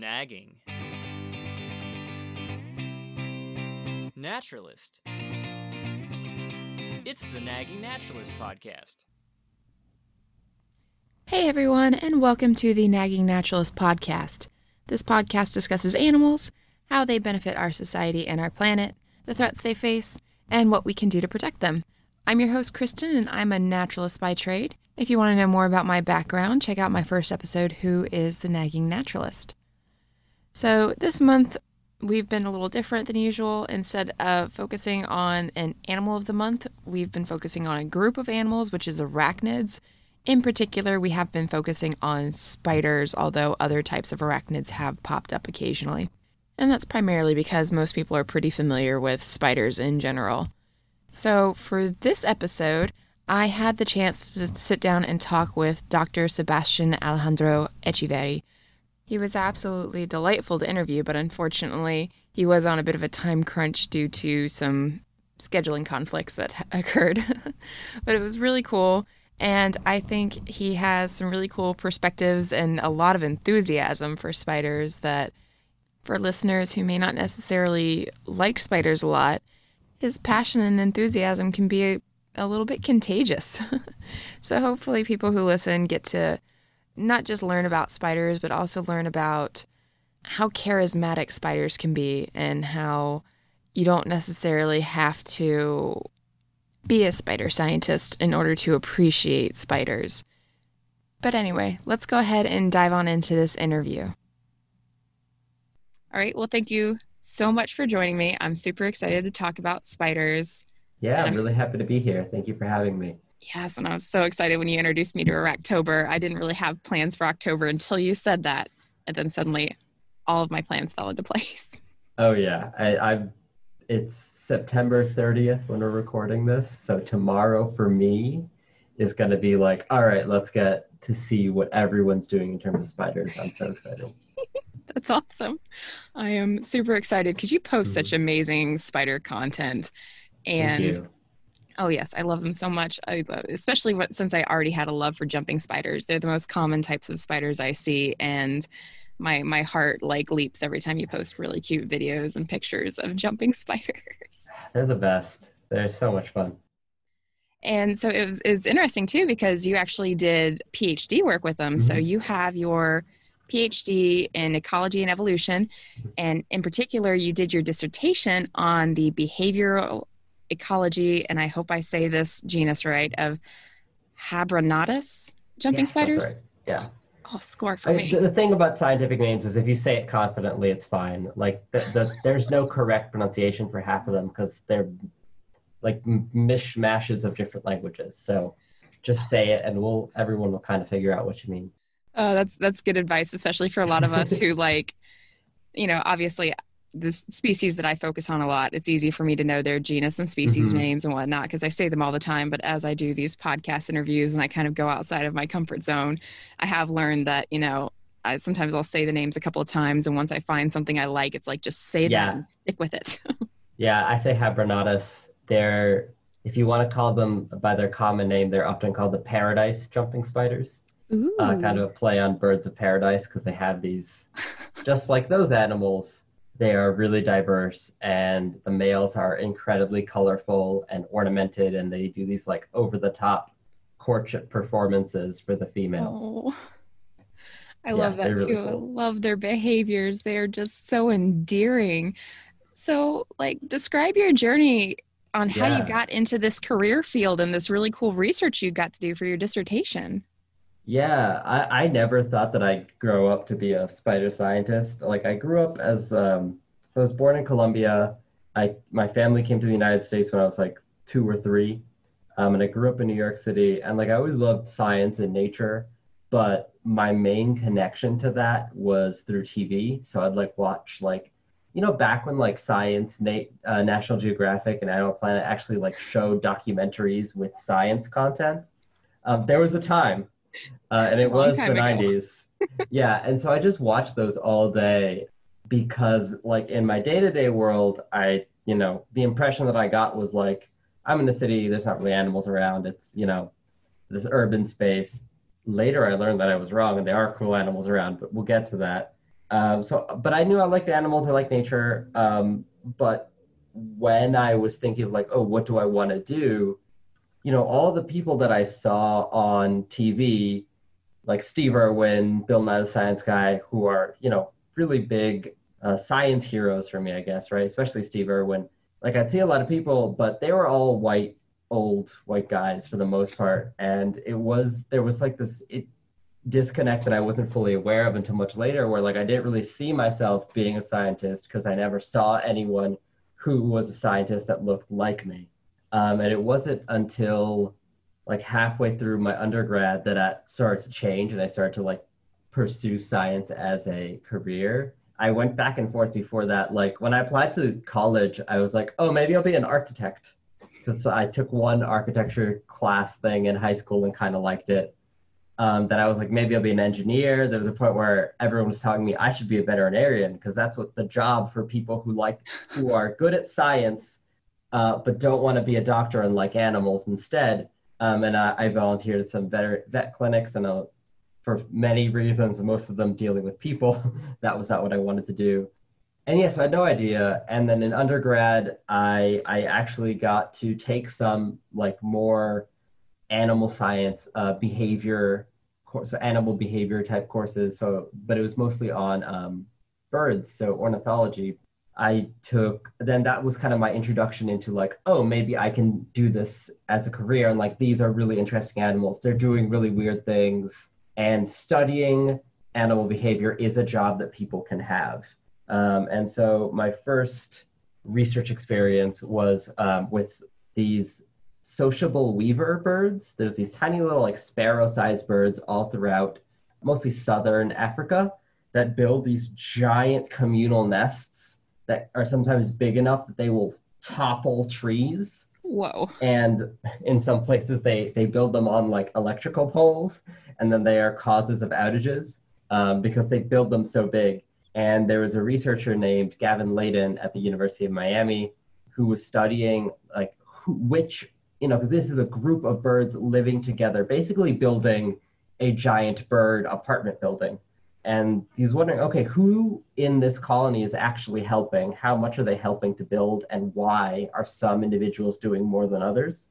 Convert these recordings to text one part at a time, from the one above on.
nagging. Naturalist. It's the Nagging Naturalist podcast. Hey everyone, and welcome to the Nagging Naturalist podcast. This podcast discusses animals, how they benefit our society and our planet, the threats they face, and what we can do to protect them. I'm your host, Kristen, and I'm a naturalist by trade. If you want to know more about my background, check out my first episode, Who is the Nagging Naturalist? So, this month we've been a little different than usual. Instead of focusing on an animal of the month, we've been focusing on a group of animals, which is arachnids. In particular, we have been focusing on spiders, although other types of arachnids have popped up occasionally. And that's primarily because most people are pretty familiar with spiders in general. So, for this episode, I had the chance to sit down and talk with Dr. Sebastian Alejandro Echeverri. He was absolutely delightful to interview, but unfortunately, he was on a bit of a time crunch due to some scheduling conflicts that occurred. but it was really cool. And I think he has some really cool perspectives and a lot of enthusiasm for spiders that, for listeners who may not necessarily like spiders a lot, his passion and enthusiasm can be a, a little bit contagious. so hopefully, people who listen get to not just learn about spiders, but also learn about how charismatic spiders can be and how you don't necessarily have to be a spider scientist in order to appreciate spiders. But anyway, let's go ahead and dive on into this interview. All right. Well, thank you so much for joining me. I'm super excited to talk about spiders. Yeah, I'm really happy to be here. Thank you for having me. Yes, and I was so excited when you introduced me to Arachtober. I didn't really have plans for October until you said that, and then suddenly, all of my plans fell into place. Oh yeah, I, I it's September 30th when we're recording this, so tomorrow for me is going to be like, all right, let's get to see what everyone's doing in terms of spiders. I'm so excited. That's awesome. I am super excited because you post mm-hmm. such amazing spider content. And oh yes, I love them so much. I love, especially what, since I already had a love for jumping spiders. They're the most common types of spiders I see, and my my heart like leaps every time you post really cute videos and pictures of jumping spiders. They're the best. They're so much fun. And so it was, it's interesting too because you actually did PhD work with them. Mm-hmm. So you have your PhD in ecology and evolution. And in particular, you did your dissertation on the behavioral ecology, and I hope I say this genus right, of Habronattus jumping yes, spiders. Right. Yeah. Oh, score for I, me. The, the, thing about scientific names is if you say it confidently, it's fine. Like the, the there's no correct pronunciation for half of them because they're like mishmashes of different languages. So just say it, and we'll everyone will kind of figure out what you mean. Oh, that's that's good advice, especially for a lot of us who like, you know, obviously the species that I focus on a lot. It's easy for me to know their genus and species mm-hmm. names and whatnot because I say them all the time. But as I do these podcast interviews and I kind of go outside of my comfort zone, I have learned that you know I, sometimes I'll say the names a couple of times, and once I find something I like, it's like just say yeah. that and stick with it. yeah, I say Habronattus. They're if you want to call them by their common name, they're often called the paradise jumping spiders uh, kind of a play on birds of paradise because they have these, just like those animals, they are really diverse and the males are incredibly colorful and ornamented and they do these like over the top courtship performances for the females. Oh. I yeah, love that really too. Cool. I love their behaviors. They're just so endearing. So, like, describe your journey on how yeah. you got into this career field and this really cool research you got to do for your dissertation. Yeah, I, I never thought that I'd grow up to be a spider scientist. Like I grew up as um, I was born in Colombia. I my family came to the United States when I was like two or three, um, and I grew up in New York City. And like I always loved science and nature, but my main connection to that was through TV. So I'd like watch like you know back when like science Nate, uh, national geographic and animal planet actually like showed documentaries with science content um, there was a time uh, and it was the ago. 90s. yeah, and so I just watched those all day because, like, in my day to day world, I, you know, the impression that I got was like, I'm in the city, there's not really animals around, it's, you know, this urban space. Later, I learned that I was wrong and there are cool animals around, but we'll get to that. Um, so, but I knew I liked animals. I like nature. Um, but when I was thinking of like, oh, what do I want to do? You know, all the people that I saw on TV, like Steve Irwin, Bill Nye the Science Guy, who are you know really big uh, science heroes for me, I guess, right? Especially Steve Irwin. Like I'd see a lot of people, but they were all white, old white guys for the most part, and it was there was like this it, disconnect that I wasn't fully aware of until much later, where like I didn't really see myself being a scientist because I never saw anyone who was a scientist that looked like me, um, and it wasn't until like halfway through my undergrad that I started to change and I started to like pursue science as a career I went back and forth before that. Like when I applied to college, I was like, oh, maybe I'll be an architect because I took one architecture class thing in high school and kind of liked it. Um, then I was like, maybe I'll be an engineer. There was a point where everyone was telling me I should be a veterinarian because that's what the job for people who like who are good at science, uh, but don't want to be a doctor and like animals instead. Um, and I, I volunteered at some vet, vet clinics and a for many reasons, most of them dealing with people. that was not what I wanted to do. And yes, I had no idea. And then in undergrad, I I actually got to take some like more animal science, uh, behavior, so animal behavior type courses. So, but it was mostly on um, birds, so ornithology. I took then that was kind of my introduction into like, oh, maybe I can do this as a career. And like, these are really interesting animals. They're doing really weird things and studying animal behavior is a job that people can have. Um, and so my first research experience was um, with these sociable weaver birds. There's these tiny little like sparrow-sized birds all throughout mostly southern Africa that build these giant communal nests that are sometimes big enough that they will topple trees. Whoa. And in some places they they build them on like electrical poles and then they are causes of outages um, because they build them so big. And there was a researcher named Gavin Leighton at the University of Miami who was studying like who, which, you know, because this is a group of birds living together, basically building a giant bird apartment building. And he's wondering, okay, who in this colony is actually helping? How much are they helping to build? And why are some individuals doing more than others?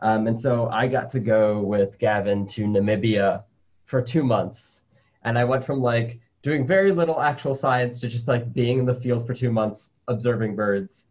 Um, and so I got to go with Gavin to Namibia for two months. And I went from like doing very little actual science to just like being in the field for two months observing birds,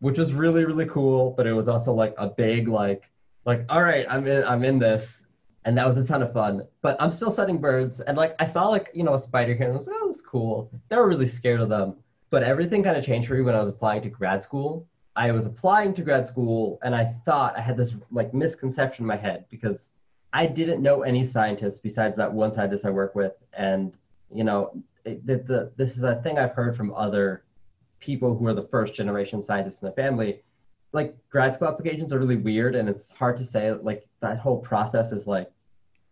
which was really, really cool. But it was also like a big like like, all right, I'm in I'm in this. And that was a ton of fun. But I'm still studying birds. And like I saw like, you know, a spider here and I was like, oh, that's cool. They were really scared of them. But everything kind of changed for me when I was applying to grad school I was applying to grad school and I thought I had this like misconception in my head because I didn't know any scientists besides that one scientist I work with. And, you know, it, the, the, this is a thing I've heard from other people who are the first generation scientists in the family. Like grad school applications are really weird and it's hard to say, like, that whole process is like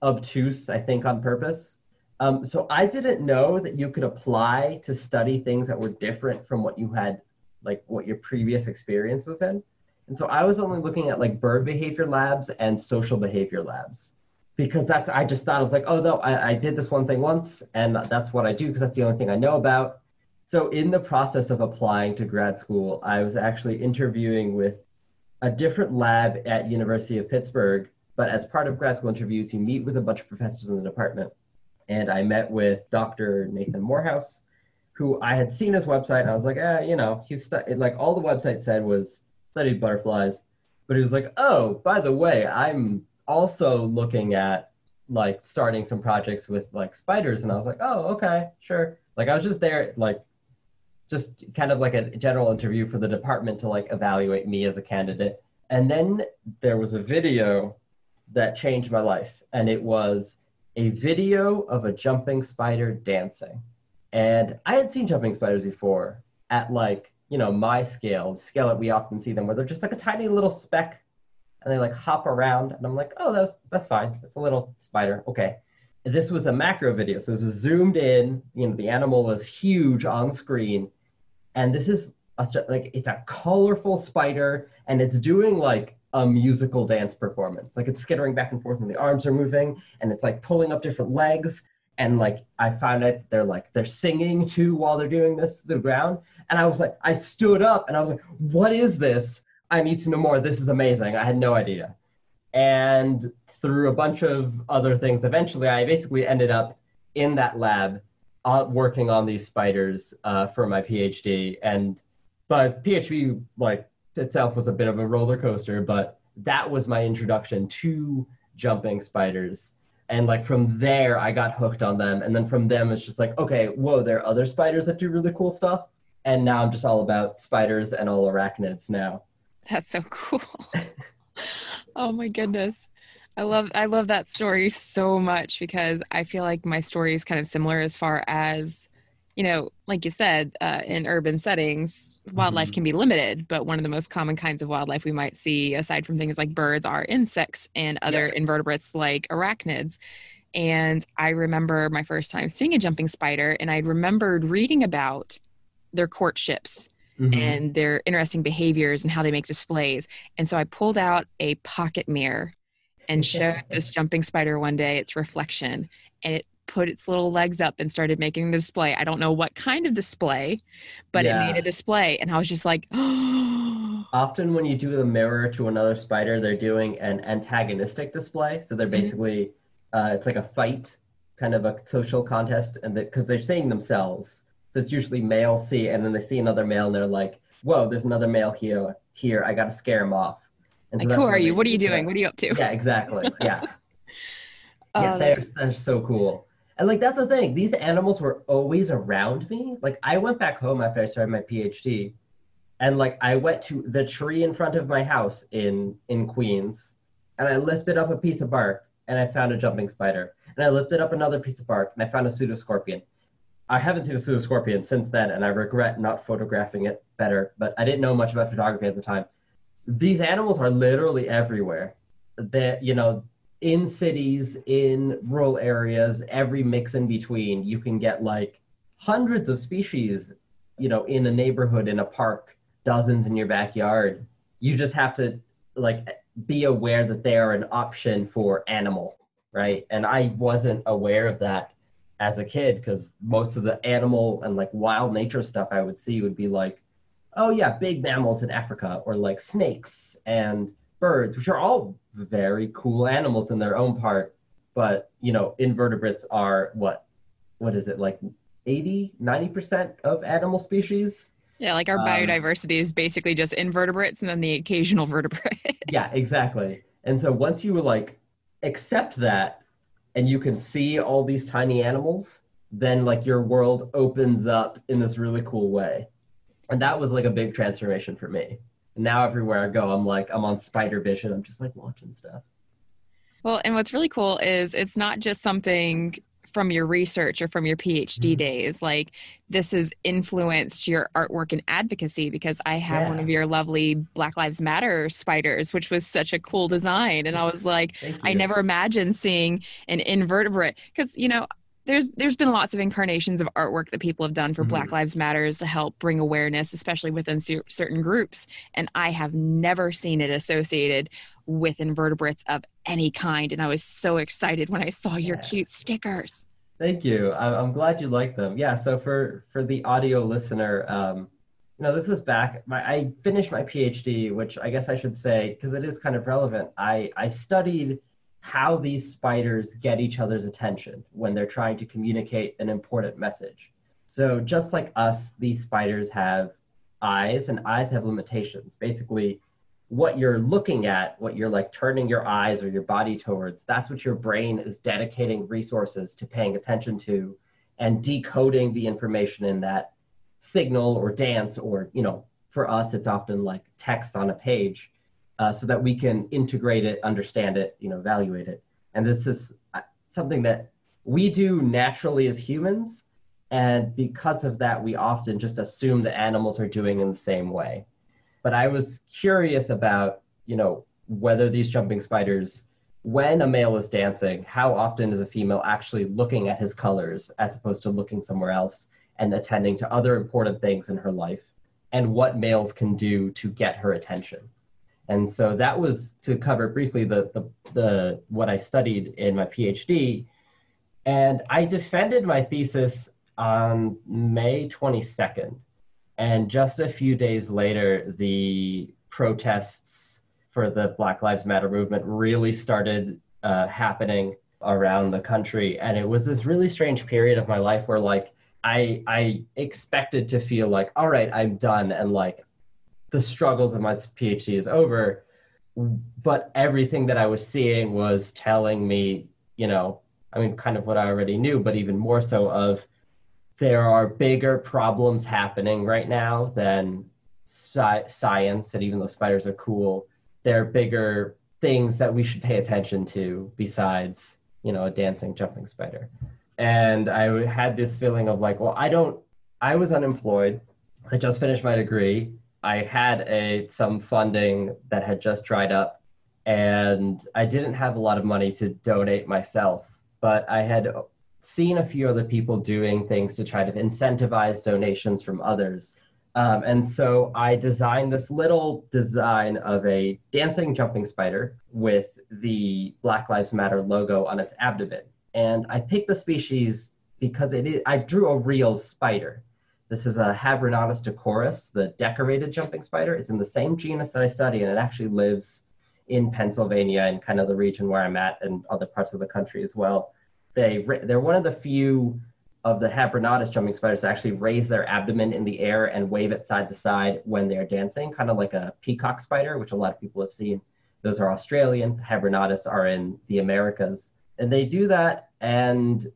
obtuse, I think, on purpose. Um, so I didn't know that you could apply to study things that were different from what you had like what your previous experience was in. And so I was only looking at like bird behavior labs and social behavior labs because that's, I just thought I was like, oh no, I, I did this one thing once and that's what I do because that's the only thing I know about. So in the process of applying to grad school, I was actually interviewing with a different lab at University of Pittsburgh. But as part of grad school interviews, you meet with a bunch of professors in the department. And I met with Dr. Nathan Morehouse, who I had seen his website and I was like, eh, you know, he's stu- like all the website said was studied butterflies, but he was like, oh, by the way, I'm also looking at like starting some projects with like spiders, and I was like, oh, okay, sure. Like I was just there, like just kind of like a general interview for the department to like evaluate me as a candidate. And then there was a video that changed my life, and it was a video of a jumping spider dancing. And I had seen jumping spiders before at like, you know, my scale, scale that we often see them where they're just like a tiny little speck and they like hop around. And I'm like, oh, that's, that's fine. It's a little spider. Okay. This was a macro video. So this was zoomed in, you know, the animal is huge on screen. And this is a, like, it's a colorful spider and it's doing like a musical dance performance. Like it's skittering back and forth and the arms are moving and it's like pulling up different legs and like I found out they're like they're singing too while they're doing this to the ground. And I was like, I stood up and I was like, what is this? I need to know more. This is amazing. I had no idea. And through a bunch of other things, eventually I basically ended up in that lab working on these spiders uh, for my PhD. And but PhD like itself was a bit of a roller coaster, but that was my introduction to jumping spiders. And like from there i got hooked on them. And then from them it's just like okay whoa there are other spiders that do really cool stuff. And now i'm just all about spiders and all arachnids now. That's so cool. Oh my goodness i love i love that story so much because i feel like my story is kind of similar as far as you know, like you said, uh, in urban settings, wildlife mm-hmm. can be limited, but one of the most common kinds of wildlife we might see, aside from things like birds, are insects and other yeah. invertebrates like arachnids. And I remember my first time seeing a jumping spider, and I remembered reading about their courtships mm-hmm. and their interesting behaviors and how they make displays. And so I pulled out a pocket mirror and showed this jumping spider one day its reflection, and it put its little legs up and started making the display. I don't know what kind of display, but yeah. it made a display. And I was just like, Often when you do the mirror to another spider, they're doing an antagonistic display. So they're mm-hmm. basically, uh, it's like a fight, kind of a social contest. And because they're seeing themselves. So it's usually male see, and then they see another male and they're like, whoa, there's another male here. Here, I got to scare him off. And so like, who are you? What are you doing? What are you up to? Yeah, exactly. Yeah. yeah, uh, they're, they're so cool. And like that's the thing, these animals were always around me. Like I went back home after I started my PhD, and like I went to the tree in front of my house in in Queens, and I lifted up a piece of bark and I found a jumping spider. And I lifted up another piece of bark and I found a pseudoscorpion. I haven't seen a pseudoscorpion since then, and I regret not photographing it better. But I didn't know much about photography at the time. These animals are literally everywhere. That you know, in cities, in rural areas, every mix in between, you can get like hundreds of species, you know, in a neighborhood, in a park, dozens in your backyard. You just have to like be aware that they are an option for animal, right? And I wasn't aware of that as a kid because most of the animal and like wild nature stuff I would see would be like, oh yeah, big mammals in Africa or like snakes and birds, which are all very cool animals in their own part. But, you know, invertebrates are what? What is it, like 80, 90% of animal species? Yeah, like our um, biodiversity is basically just invertebrates and then the occasional vertebrate. yeah, exactly. And so once you like accept that and you can see all these tiny animals, then like your world opens up in this really cool way. And that was like a big transformation for me now everywhere I go, I'm like, I'm on spider vision. I'm just like watching stuff. Well, and what's really cool is it's not just something from your research or from your PhD mm-hmm. days. Like this has influenced your artwork and advocacy because I have yeah. one of your lovely Black Lives Matter spiders, which was such a cool design. And I was like, I never imagined seeing an invertebrate because, you know, there's there's been lots of incarnations of artwork that people have done for mm-hmm. Black Lives Matters to help bring awareness, especially within certain groups. And I have never seen it associated with invertebrates of any kind. And I was so excited when I saw your yeah. cute stickers. Thank you. I'm glad you like them. Yeah. So for for the audio listener, um, you know, this is back. My, I finished my PhD, which I guess I should say because it is kind of relevant. I I studied how these spiders get each other's attention when they're trying to communicate an important message. So, just like us, these spiders have eyes, and eyes have limitations. Basically, what you're looking at, what you're like turning your eyes or your body towards, that's what your brain is dedicating resources to paying attention to and decoding the information in that signal or dance, or, you know, for us, it's often like text on a page uh, so that we can integrate it, understand it, you know, evaluate it. And this is uh, something that we do naturally as humans. And because of that, we often just assume that animals are doing in the same way. But I was curious about, you know, whether these jumping spiders, when a male is dancing, how often is a female actually looking at his colors as opposed to looking somewhere else and attending to other important things in her life, and what males can do to get her attention. And so that was to cover briefly the, the, the what I studied in my PhD. And I defended my thesis on May 22nd. And just a few days later, the protests for the Black Lives Matter movement really started uh, happening around the country. And it was this really strange period of my life where, like, I I expected to feel like, all right, I'm done, and like the struggles of my PhD is over. But everything that I was seeing was telling me, you know, I mean, kind of what I already knew, but even more so of there are bigger problems happening right now than sci- science. And even though spiders are cool, there are bigger things that we should pay attention to besides, you know, a dancing, jumping spider. And I had this feeling of like, well, I don't, I was unemployed. I just finished my degree. I had a some funding that had just dried up, and I didn't have a lot of money to donate myself. But I had seen a few other people doing things to try to incentivize donations from others. Um, and so I designed this little design of a dancing jumping spider with the Black Lives Matter logo on its abdomen. And I picked the species because it is, I drew a real spider. This is a Habronattus decorus, the decorated jumping spider. It's in the same genus that I study, and it actually lives in Pennsylvania and kind of the region where I'm at and other parts of the country as well. They, they're one of the few of the Habronattus jumping spiders that actually raise their abdomen in the air and wave it side to side when they're dancing, kind of like a peacock spider, which a lot of people have seen. Those are Australian. Habronattus are in the Americas. And they do that and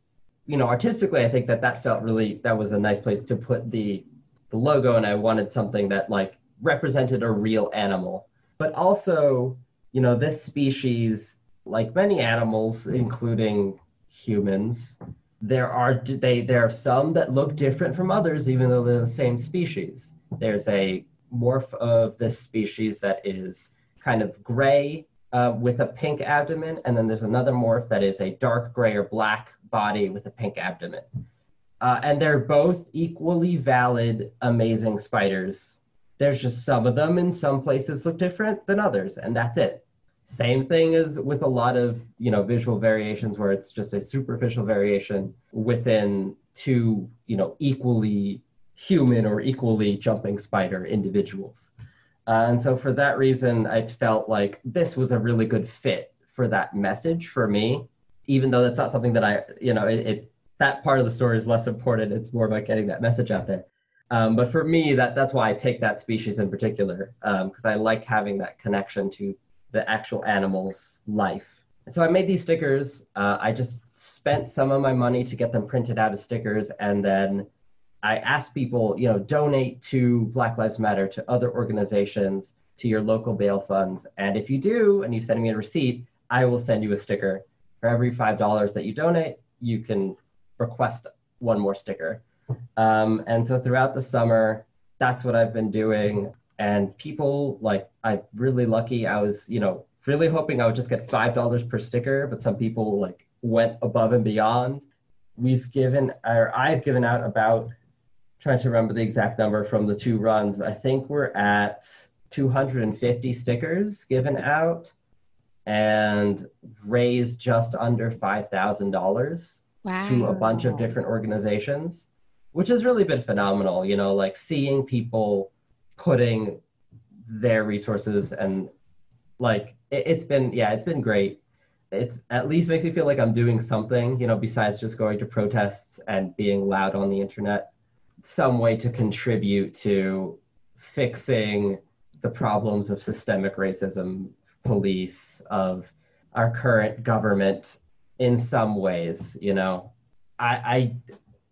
you know, artistically, I think that that felt really that was a nice place to put the the logo, and I wanted something that like represented a real animal, but also, you know, this species, like many animals, including humans, there are they there are some that look different from others, even though they're the same species. There's a morph of this species that is kind of gray uh, with a pink abdomen, and then there's another morph that is a dark gray or black body with a pink abdomen. Uh, and they're both equally valid, amazing spiders. There's just some of them in some places look different than others, and that's it. Same thing as with a lot of you know visual variations where it's just a superficial variation within two you know equally human or equally jumping spider individuals. Uh, and so for that reason, I felt like this was a really good fit for that message for me even though that's not something that I, you know, it, it that part of the story is less important. It's more about getting that message out there. Um, but for me, that that's why I picked that species in particular because um, I like having that connection to the actual animal's life. And so I made these stickers. Uh, I just spent some of my money to get them printed out as stickers, and then I asked people, you know, donate to Black Lives Matter, to other organizations, to your local bail funds, and if you do, and you send me a receipt, I will send you a sticker for every five dollars that you donate, you can request one more sticker. Um, and so throughout the summer, that's what I've been doing. And people like I'm really lucky. I was, you know, really hoping I would just get five dollars per sticker, but some people like went above and beyond. We've given or I've given out about trying to remember the exact number from the two runs. I think we're at 250 stickers given out and raised just under $5,000 wow. to a bunch of different organizations, which has really been phenomenal. You know, like seeing people putting their resources and like it, it's been, yeah, it's been great. It's at least makes me feel like I'm doing something, you know, besides just going to protests and being loud on the internet, some way to contribute to fixing the problems of systemic racism police, of our current government in some ways, you know. I, I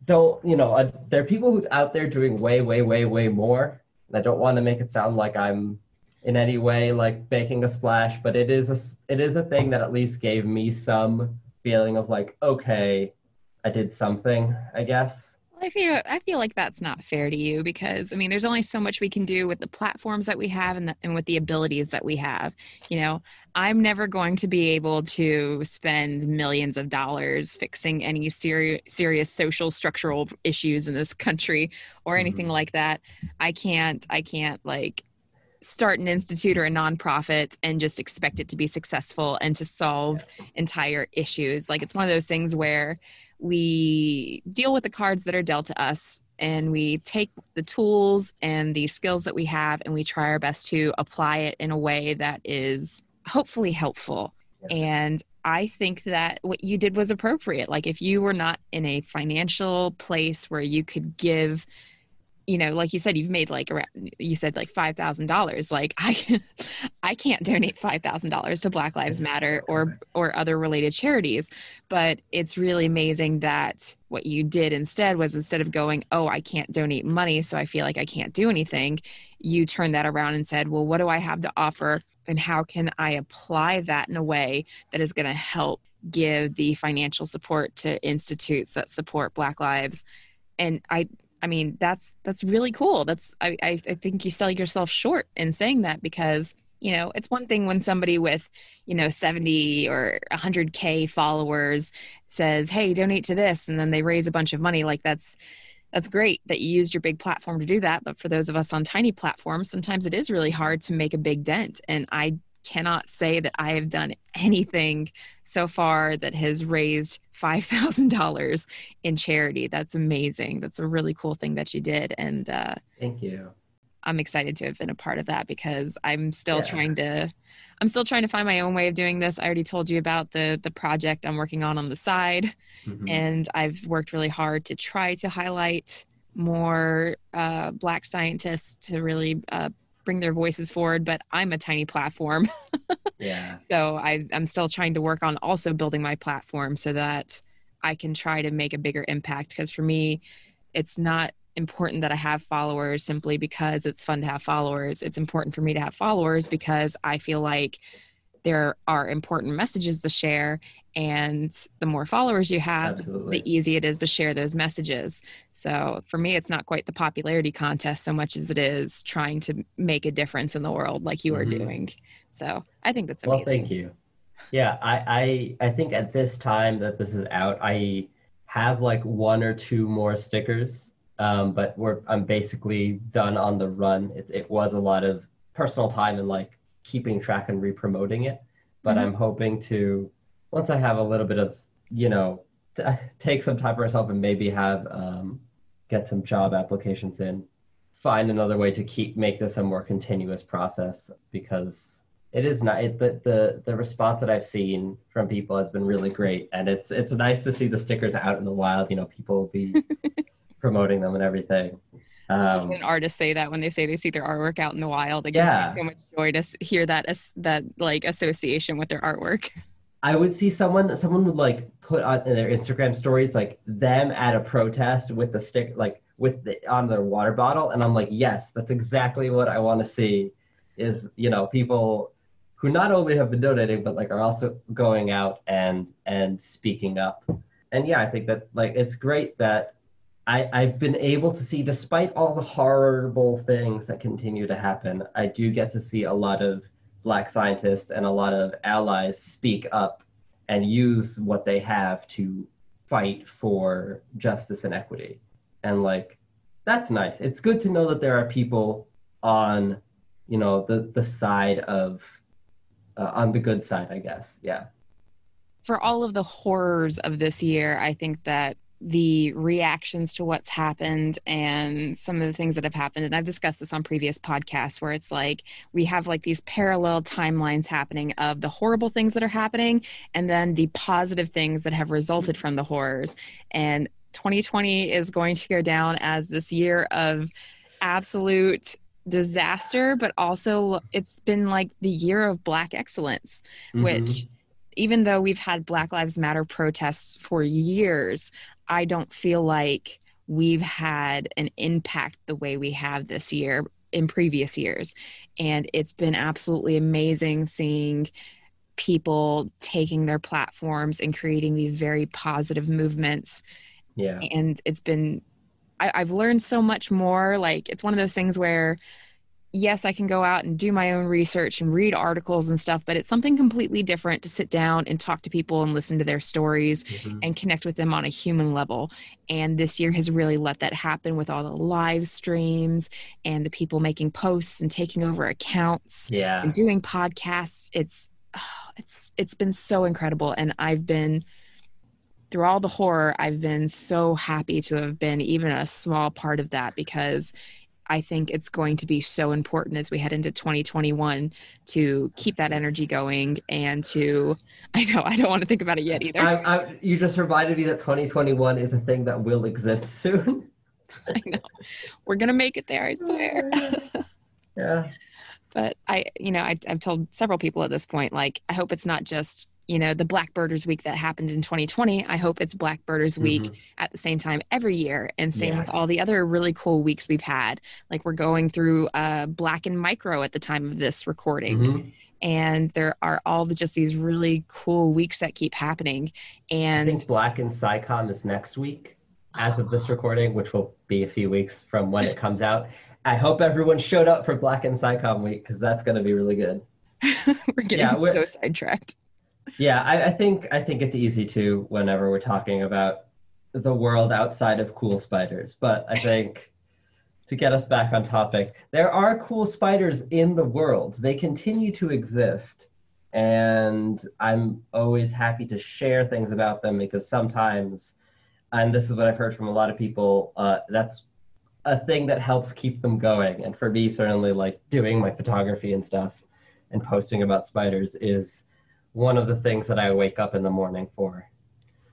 don't, you know, uh, there are people who out there doing way, way, way, way more. And I don't want to make it sound like I'm in any way like making a splash, but it is a, it is a thing that at least gave me some feeling of like, okay, I did something, I guess. I feel I feel like that's not fair to you because I mean there's only so much we can do with the platforms that we have and, the, and with the abilities that we have. You know, I'm never going to be able to spend millions of dollars fixing any serious serious social structural issues in this country or anything mm-hmm. like that. I can't I can't like start an institute or a nonprofit and just expect it to be successful and to solve entire issues. Like it's one of those things where we deal with the cards that are dealt to us and we take the tools and the skills that we have and we try our best to apply it in a way that is hopefully helpful. Yeah. And I think that what you did was appropriate. Like if you were not in a financial place where you could give you know like you said you've made like around you said like $5000 like i i can't donate $5000 to black lives matter or or other related charities but it's really amazing that what you did instead was instead of going oh i can't donate money so i feel like i can't do anything you turned that around and said well what do i have to offer and how can i apply that in a way that is going to help give the financial support to institutes that support black lives? And i I mean, that's that's really cool. That's I, I, think you sell yourself short in saying that because you know it's one thing when somebody with you know 70 or 100k followers says hey donate to this and then they raise a bunch of money like that's that's great that you used your big platform to do that but for those of us on tiny platforms sometimes it is really hard to make a big dent and i cannot say that I have done anything so far that has raised $5,000 in charity. That's amazing. That's a really cool thing that you did. And uh, thank you. I'm excited to have been a part of that because I'm still yeah. trying to I'm still trying to find my own way of doing this. I already told you about the the project I'm working on on the side mm-hmm. and I've worked really hard to try to highlight more uh, black scientists to really uh, bring their voices forward, but I'm a tiny platform. yeah. So I, I'm still trying to work on also building my platform so that I can try to make a bigger impact. Because for me, it's not important that I have followers simply because it's fun to have followers. It's important for me to have followers because I feel like there are important messages to share and the more followers you have Absolutely. the easier it is to share those messages so for me it's not quite the popularity contest so much as it is trying to make a difference in the world like you mm-hmm. are doing so i think that's amazing. well thank you yeah I, I i think at this time that this is out i have like one or two more stickers um, but we're i'm basically done on the run it, it was a lot of personal time and like keeping track and re-promoting it. But mm-hmm. I'm hoping to once I have a little bit of you know t- take some time for myself and maybe have um, get some job applications in, find another way to keep make this a more continuous process because it is not it, the, the the response that I've seen from people has been really great and it's it's nice to see the stickers out in the wild. You know, people will be promoting them and everything. Um, when artists say that when they say they see their artwork out in the wild, it gives me so much joy to hear that as that like association with their artwork. I would see someone someone would like put on their Instagram stories like them at a protest with the stick like with the on their water bottle, and I'm like, yes, that's exactly what I want to see. Is you know people who not only have been donating but like are also going out and and speaking up. And yeah, I think that like it's great that I, I've been able to see, despite all the horrible things that continue to happen, I do get to see a lot of Black scientists and a lot of allies speak up and use what they have to fight for justice and equity. And like, that's nice. It's good to know that there are people on, you know, the the side of, uh, on the good side, I guess. Yeah. For all of the horrors of this year, I think that the reactions to what's happened and some of the things that have happened and i've discussed this on previous podcasts where it's like we have like these parallel timelines happening of the horrible things that are happening and then the positive things that have resulted from the horrors and 2020 is going to go down as this year of absolute disaster but also it's been like the year of black excellence mm-hmm. which even though we've had Black Lives Matter protests for years, I don't feel like we've had an impact the way we have this year in previous years. And it's been absolutely amazing seeing people taking their platforms and creating these very positive movements. Yeah. And it's been, I, I've learned so much more. Like, it's one of those things where yes, I can go out and do my own research and read articles and stuff, but it's something completely different to sit down and talk to people and listen to their stories mm-hmm. and connect with them on a human level. And this year has really let that happen with all the live streams and the people making posts and taking over accounts yeah. and doing podcasts. It's oh, it's it's been so incredible and I've been through all the horror, I've been so happy to have been even a small part of that because I think it's going to be so important as we head into 2021 to keep that energy going and to, I know, I don't want to think about it yet either. I, I, you just reminded me that 2021 is a thing that will exist soon. I know. We're going to make it there, I swear. Oh, yeah. But I, you know, I, I've told several people at this point, like, I hope it's not just you know the black birders week that happened in 2020 i hope it's black birders week mm-hmm. at the same time every year. And same with all the other really cool weeks we've had. Like we're going through uh, black in micro at the time of this recording. Mm-hmm. and there are all the, just these really cool weeks that keep happening. And i think black in SciComm is next week as of this recording which will be a few weeks from when it comes out. I hope everyone showed up for black in SciComm week because that's going to be really good. We're getting yeah, we're, so sidetracked yeah, I, I think I think it's easy to whenever we're talking about the world outside of cool spiders. But I think to get us back on topic, there are cool spiders in the world. They continue to exist. And I'm always happy to share things about them because sometimes, and this is what I've heard from a lot of people, uh, that's a thing that helps keep them going. And for me, certainly, like doing my photography and stuff and posting about spiders is one of the things that I wake up in the morning for.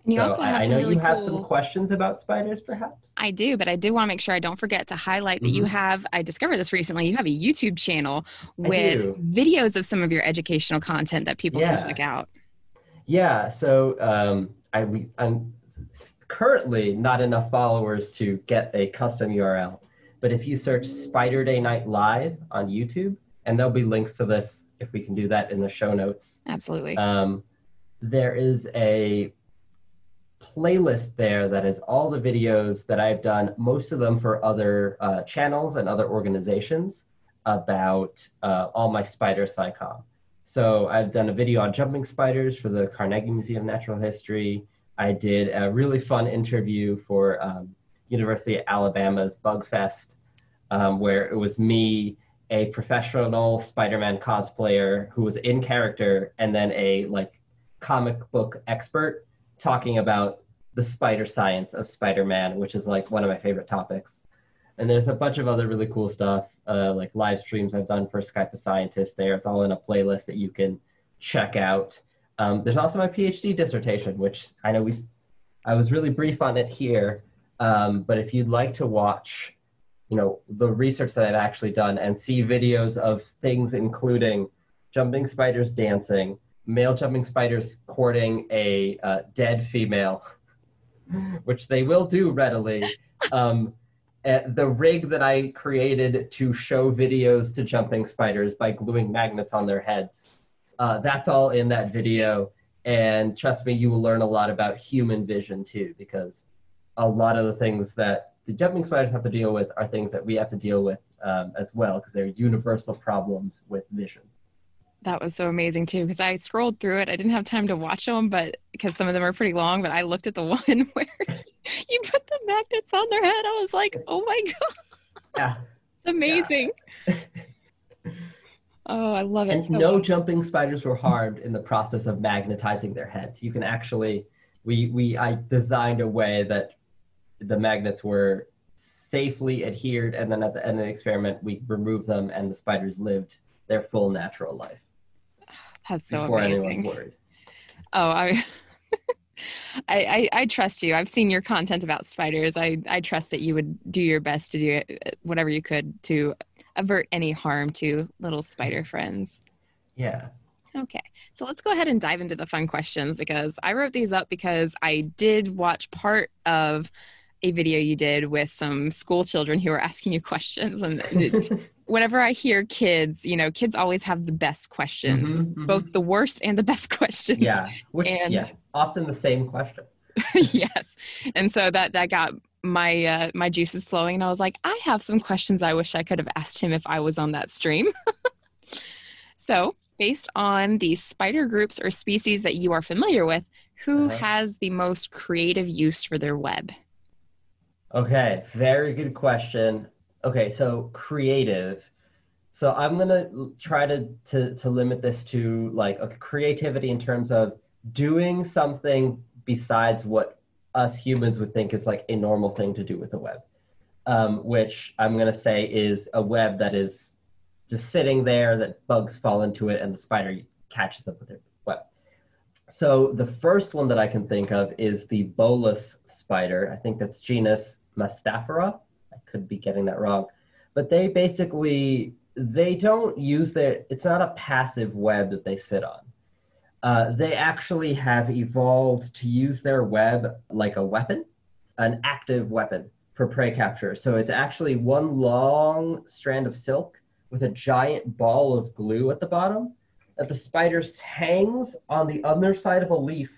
And you so also have I, I know really you have cool... some questions about spiders, perhaps. I do, but I do want to make sure I don't forget to highlight that mm-hmm. you have. I discovered this recently. You have a YouTube channel with videos of some of your educational content that people yeah. can check out. Yeah. So um, I we, I'm currently not enough followers to get a custom URL, but if you search Spider Day Night Live on YouTube, and there'll be links to this if we can do that in the show notes. Absolutely. Um, there is a playlist there that is all the videos that I've done, most of them for other uh, channels and other organizations about uh, all my spider SciComm. So I've done a video on jumping spiders for the Carnegie Museum of Natural History. I did a really fun interview for um, University of Alabama's Bug Fest, um, where it was me a professional Spider-Man cosplayer who was in character and then a like comic book expert talking about the spider science of Spider-Man, which is like one of my favorite topics. And there's a bunch of other really cool stuff, uh, like live streams I've done for Skype a Scientist. There, it's all in a playlist that you can check out. Um, there's also my PhD dissertation, which I know we, I was really brief on it here, um, but if you'd like to watch you know the research that I've actually done and see videos of things including jumping spiders dancing, male jumping spiders courting a uh, dead female, which they will do readily. Um, eh, the rig that I created to show videos to jumping spiders by gluing magnets on their heads. Uh, that's all in that video. And trust me, you will learn a lot about human vision too, because a lot of the things that the jumping spiders have to deal with are things that we have to deal with um, as well because they're universal problems with vision. That was so amazing too because I scrolled through it. I didn't have time to watch them, but because some of them are pretty long. But I looked at the one where you put the magnets on their head. I was like, oh my god, yeah, it's amazing. Yeah. oh, I love it. And so no much. jumping spiders were harmed in the process of magnetizing their heads. You can actually we we I designed a way that the magnets were safely adhered, and then at the end of the experiment, we removed them, and the spiders lived their full natural life. That's so before amazing. anyone's worried. Oh, I, I, I, I, trust you. I've seen your content about spiders. I, I trust that you would do your best to do it, whatever you could to avert any harm to little spider friends. Yeah. Okay, so let's go ahead and dive into the fun questions because I wrote these up because I did watch part of a video you did with some school children who were asking you questions and whenever i hear kids you know kids always have the best questions mm-hmm, mm-hmm. both the worst and the best questions yeah which and, yeah often the same question yes and so that that got my uh, my juices flowing and i was like i have some questions i wish i could have asked him if i was on that stream so based on the spider groups or species that you are familiar with who uh-huh. has the most creative use for their web Okay, very good question. Okay, so creative. So I'm gonna try to to to limit this to like a creativity in terms of doing something besides what us humans would think is like a normal thing to do with a web, um, which I'm to say is a web that is just sitting there that bugs fall into it and the spider catches them with their. So the first one that I can think of is the bolas spider. I think that's genus Mastophora. I could be getting that wrong. But they basically they don't use their it's not a passive web that they sit on. Uh, they actually have evolved to use their web like a weapon, an active weapon for prey capture. So it's actually one long strand of silk with a giant ball of glue at the bottom that the spider hangs on the underside of a leaf,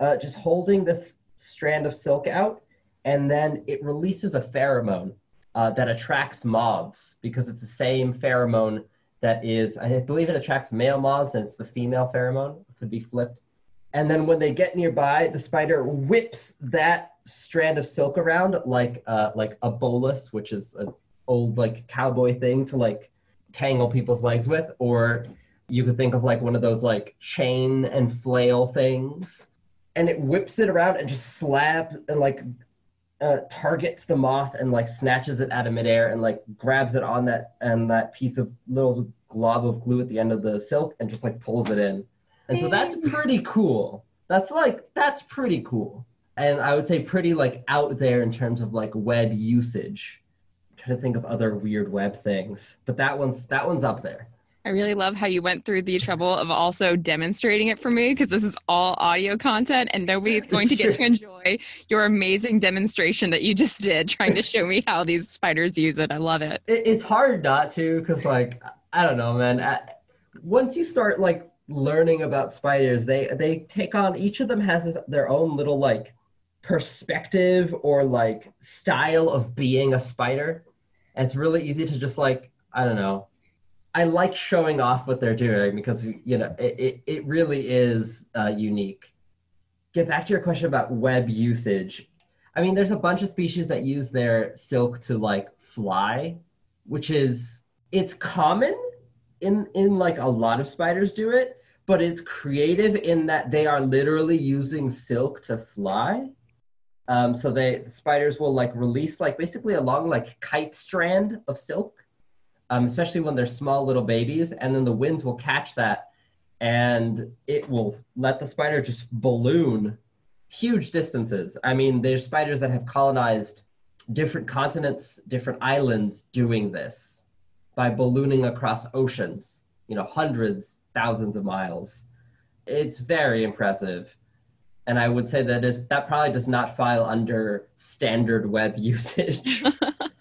uh, just holding this strand of silk out, and then it releases a pheromone uh, that attracts moths because it's the same pheromone that is, I believe it attracts male moths and it's the female pheromone. It could be flipped. And then when they get nearby, the spider whips that strand of silk around like uh, like a bolas, which is an old like cowboy thing to like tangle people's legs with, or you could think of like one of those like chain and flail things. And it whips it around and just slaps and like uh, targets the moth and like snatches it out of midair and like grabs it on that and that piece of little glob of glue at the end of the silk and just like pulls it in. And so that's pretty cool. That's like that's pretty cool. And I would say pretty like out there in terms of like web usage. I'm trying to think of other weird web things, but that one's that one's up there. I really love how you went through the trouble of also demonstrating it for me because this is all audio content and nobody's going to get to enjoy your amazing demonstration that you just did trying to show me how these spiders use it. I love it. it it's hard not to because, like, I don't know, man. once you start like learning about spiders, they they take on each of them has this, their own little like perspective or like style of being a spider. And it's really easy to just like I don't know I like showing off what they're doing because you know it, it, it really is uh, unique. Get back to your question about web usage. I mean, there's a bunch of species that use their silk to like fly, which is it's common in in like a lot of spiders do it, but it's creative in that they are literally using silk to fly. Um, so they the spiders will like release like basically a long like kite strand of silk um, especially when they're small little babies, and then the winds will catch that and it will let the spider just balloon huge distances. I mean, there's spiders that have colonized different continents, different islands doing this by ballooning across oceans, you know, hundreds, thousands of miles. It's very impressive. And I would say that is that probably does not file under standard web usage.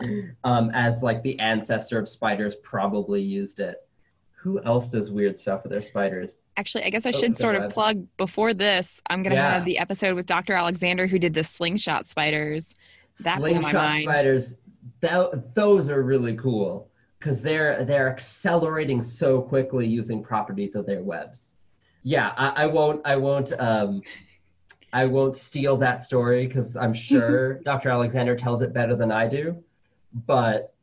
um, as like the ancestor of spiders probably used it. Who else does weird stuff with their spiders? Actually, I guess I oh, should sort of plug before this. I'm gonna yeah. have the episode with Dr. Alexander who did the slingshot spiders. That slingshot spiders. That, those are really cool because they're they're accelerating so quickly using properties of their webs. Yeah, I, I won't I won't um, I won't steal that story because I'm sure Dr. Alexander tells it better than I do but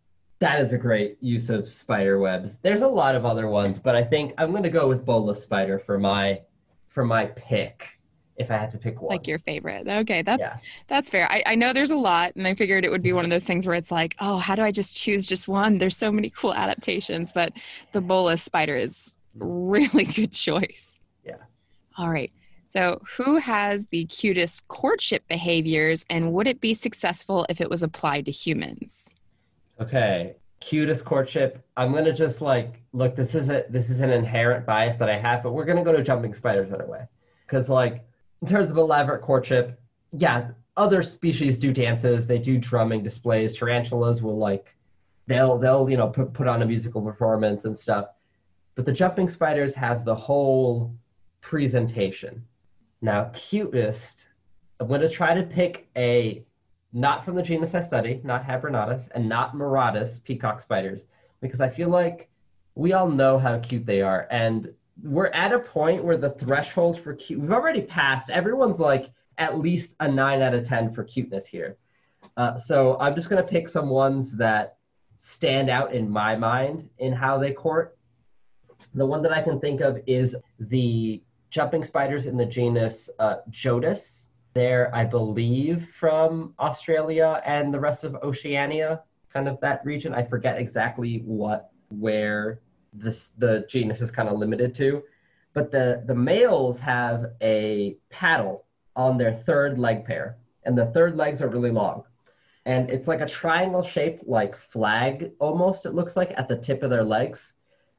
that is a great use of spider webs. There's a lot of other ones, but I think I'm going to go with bolas spider for my for my pick if I had to pick one. Like your favorite. Okay, that's yeah. that's fair. I, I know there's a lot, and I figured it would be one of those things where it's like, oh, how do I just choose just one? There's so many cool adaptations, but the bolas spider is really good choice. Yeah. All right. So, who has the cutest courtship behaviors, and would it be successful if it was applied to humans? Okay, cutest courtship. I'm gonna just like look. This is a this is an inherent bias that I have, but we're gonna go to jumping spiders away, because like in terms of elaborate courtship, yeah, other species do dances. They do drumming displays. Tarantulas will like they'll they'll you know put put on a musical performance and stuff, but the jumping spiders have the whole presentation. Now, cutest. I'm to try to pick a not from the genus I study, not Habronattus, and not Maratus peacock spiders, because I feel like we all know how cute they are. And we're at a point where the thresholds for cute, we've already passed. Everyone's like at least a 9 out of 10 for cuteness here. Uh, so I'm just going to pick some ones that stand out in my mind in how they court. The one that I can think of is the jumping spiders in the genus uh, They're, I believe, from Australia and the rest of Oceania, kind of that region. I forget exactly what where this the genus is kind of limited to, but the the males have a paddle on their third leg pair, and the third legs are really long, and it's like a triangle shaped like flag almost. It looks like at the tip of their legs,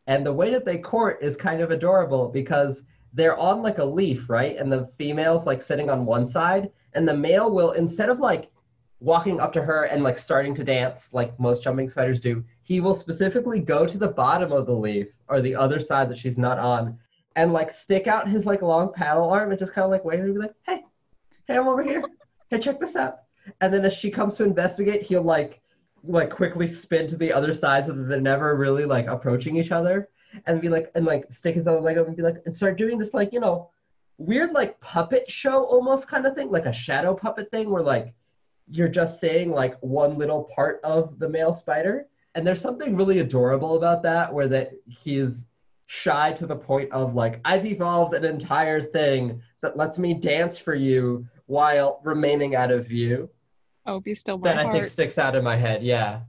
and the way that they court is kind of adorable because they're on like a leaf, right? And the female's like sitting on one side, and the male will instead of like walking up to her and like starting to dance like most jumping spiders do, he will specifically go to the bottom of the leaf or the other side that she's not on and like stick out his like long paddle arm and just kind of like wave and be like, hey, hey, I'm over here. Hey, check this out. And then as she comes to investigate, he'll like like quickly spin to the other side so that they're never really like approaching each other and be like and like stick his other leg up and be like and start doing this like you know weird like puppet show almost kind of thing like a shadow puppet thing where like you're just saying like one little part of the male spider. And there's something really adorable about that where that he's shy to the point of like i've evolved an entire thing that lets me dance for you while remaining out of view. Oh, be still my that i think sticks out in my head yeah.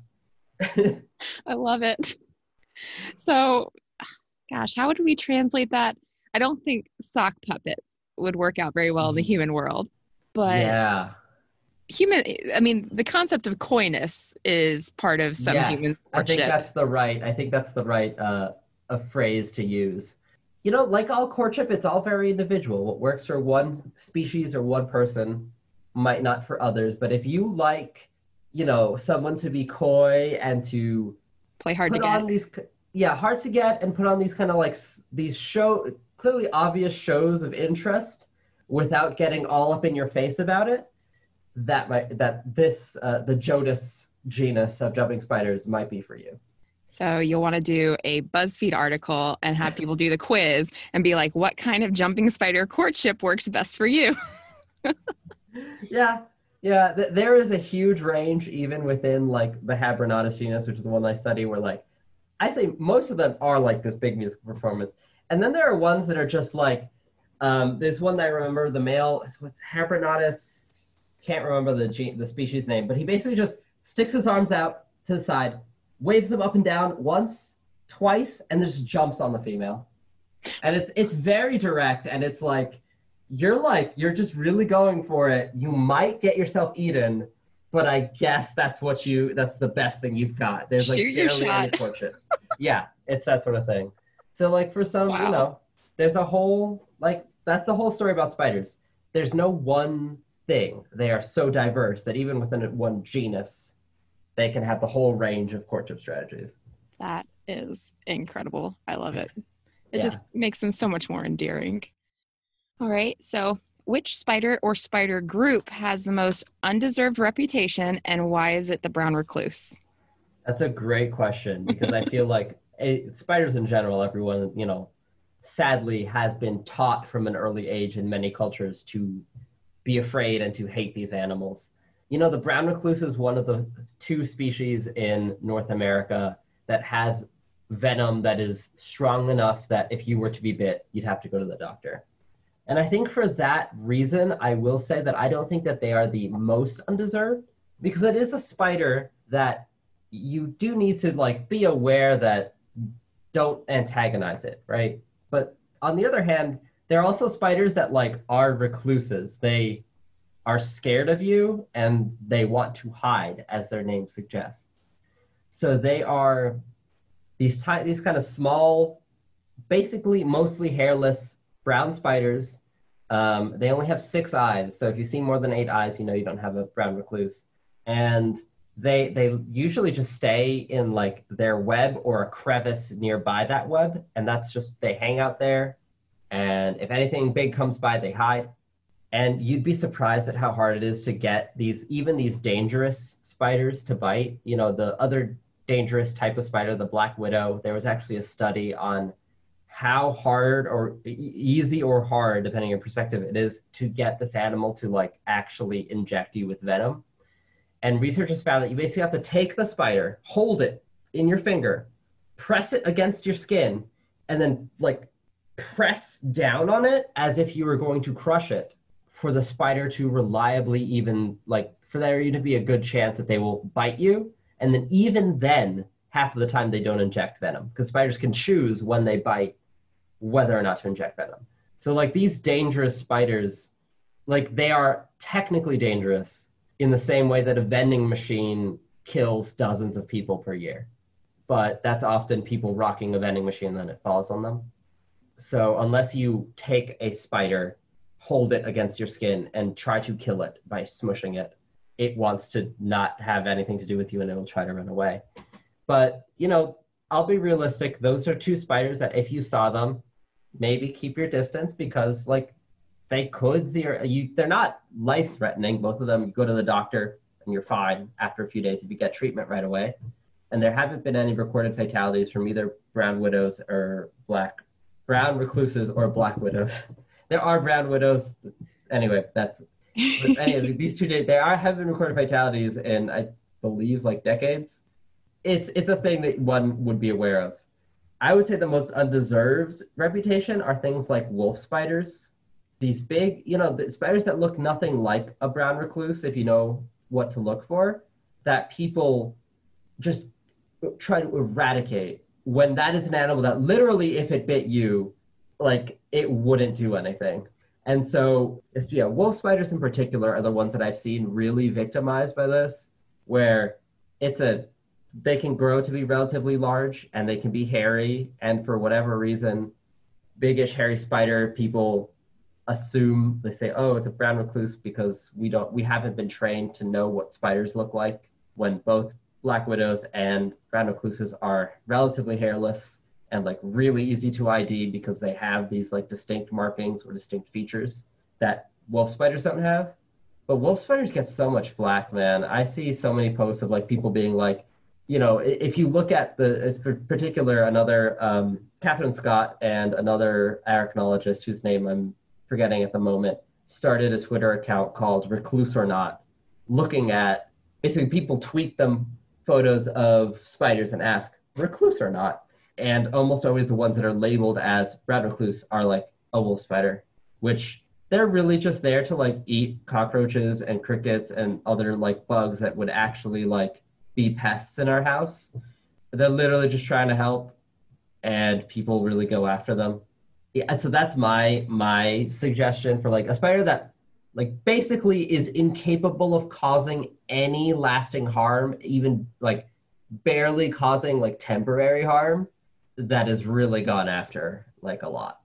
I love it. So, gosh, how would we translate that? I don't think sock puppets would work out very well in the human world, but yeah human, I mean, the concept of coyness is part of some Yes, human I think that's the right. I think that's the right uh, a phrase to use. You know, like all courtship, it's all very individual. What works for one species or one person might not for others. But if you like, you know, someone to be coy and to Play hard to get. on these, yeah, hard to get, and put on these kind of like these show clearly obvious shows of interest without getting all up in your face about it. That might that this uh, the Jotus genus of jumping spiders might be for you. So you'll want to do a BuzzFeed article and have people do the quiz and be like, what kind of jumping spider courtship works best for you? Yeah, yeah. Th- there is a huge range even within like the Habronattus genus, which is the one I study, where like I say most of them are like this big musical performance, and then there are ones that are just like um, there's one that I remember the male what's Habronattus can't remember the gene, the species name, but he basically just sticks his arms out to the side, waves them up and down once, twice, and just jumps on the female. And it's it's very direct, and it's like you're like you're just really going for it. You might get yourself eaten, but I guess that's what you that's the best thing you've got. There's like Shoot barely any courtship. yeah, it's that sort of thing. So like for some, Wow. you know, there's a whole like that's the whole story about spiders. There's no one thing. They are so diverse that even within one genus, they can have the whole range of courtship strategies. That is incredible. I love it. It Yeah. just makes them so much more endearing. All right. So, which spider or spider group has the most undeserved reputation and why is it the brown recluse? That's a great question because I feel like eh, spiders in general, everyone, you know, sadly has been taught from an early age in many cultures to be afraid and to hate these animals. You know, the brown recluse is one of the two species in North America that has venom that is strong enough that if you were to be bit, you'd have to go to the doctor. And I think for that reason, I will say that I don't think that they are the most undeserved because it is a spider that you do need to like be aware that don't antagonize it, right? But on the other hand, there are also spiders that like are recluses. They are scared of you and they want to hide, as their name suggests. So they are these ti- these kind of small, basically mostly hairless brown spiders. Um, they only have six eyes, so if you see more than eight eyes, you know you don't have a brown recluse. And they they usually just stay in like their web or a crevice nearby that web, and that's just they hang out there. And if anything big comes by, they hide. And you'd be surprised at how hard it is to get these even these dangerous spiders to bite. You know, the other dangerous type of spider, the black widow. There was actually a study on how hard or e- easy or hard, depending on your perspective, it is to get this animal to like actually inject you with venom. And researchers found that you basically have to take the spider, hold it in your finger, press it against your skin, and then like press down on it as if you were going to crush it for the spider to reliably even like for there to be a good chance that they will bite you and then even then half of the time they don't inject venom because spiders can choose when they bite whether or not to inject venom. So like these dangerous spiders like they are technically dangerous in the same way that a vending machine kills dozens of people per year. But that's often people rocking a vending machine and then it falls on them. So unless you take a spider hold it against your skin and try to kill it by smushing it it wants to not have anything to do with you and it'll try to run away. But you know i'll be realistic. Those are two spiders that if you saw them maybe keep your distance because like they could they're, you, they're not life threatening both of them you go to the doctor and you're fine after a few days if you get treatment right away. And there haven't been any recorded fatalities from either brown widows or black brown recluses or black widows. There are brown widows. Anyway that's anyway, these two days there are have been recorded fatalities in i believe like decades. It's it's a thing that one would be aware of I would say the most undeserved reputation are things like wolf spiders. These big, you know, the spiders that look nothing like a brown recluse, if you know what to look for, that people just try to eradicate when that is an animal that literally, if it bit you, like it wouldn't do anything. And so, yeah, wolf spiders in particular are the ones that I've seen really victimized by this, where it's a they can grow to be relatively large and they can be hairy. And for whatever reason biggish hairy spider people assume they say oh it's a brown recluse because we don't we haven't been trained to know what spiders look like when both black widows and brown recluses are relatively hairless and like really easy to id because they have these like distinct markings or distinct features that wolf spiders don't have. But wolf spiders get so much flack man. I see so many posts of like people being like you know, if you look at the particular another um, Catherine Scott and another arachnologist whose name I'm forgetting at the moment started a Twitter account called Recluse or Not, looking at basically people tweet them photos of spiders and ask recluse or not, and almost always the ones that are labeled as brown recluse are like a wolf spider, which they're really just there to like eat cockroaches and crickets and other like bugs that would actually like be pests in our house. They're literally just trying to help, and people really go after them. Yeah, so that's my my suggestion for like a spider that like basically is incapable of causing any lasting harm, even like barely causing like temporary harm. That is really gone after like a lot.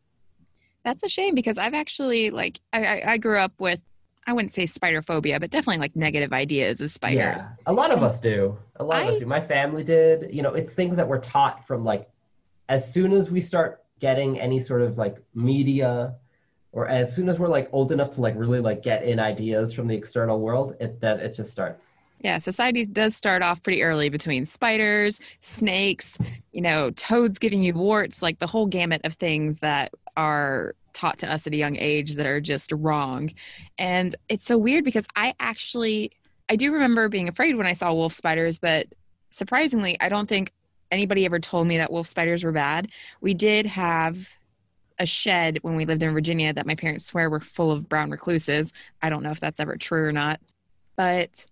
That's a shame because I've actually like I, I grew up with I wouldn't say spider phobia, but definitely like negative ideas of spiders. Yeah, a lot of us do. A lot I, of us do. My family did. You know, it's things that we're taught from like as soon as we start getting any sort of like media or as soon as we're like old enough to like really like get in ideas from the external world, it that it just starts. Yeah, society does start off pretty early between spiders, snakes, you know, toads giving you warts, like the whole gamut of things that are taught to us at a young age that are just wrong. And it's so weird because I actually I do remember being afraid when I saw wolf spiders, but surprisingly, I don't think anybody ever told me that wolf spiders were bad. We did have a shed when we lived in Virginia that my parents swear were full of brown recluses. I don't know if that's ever true or not. But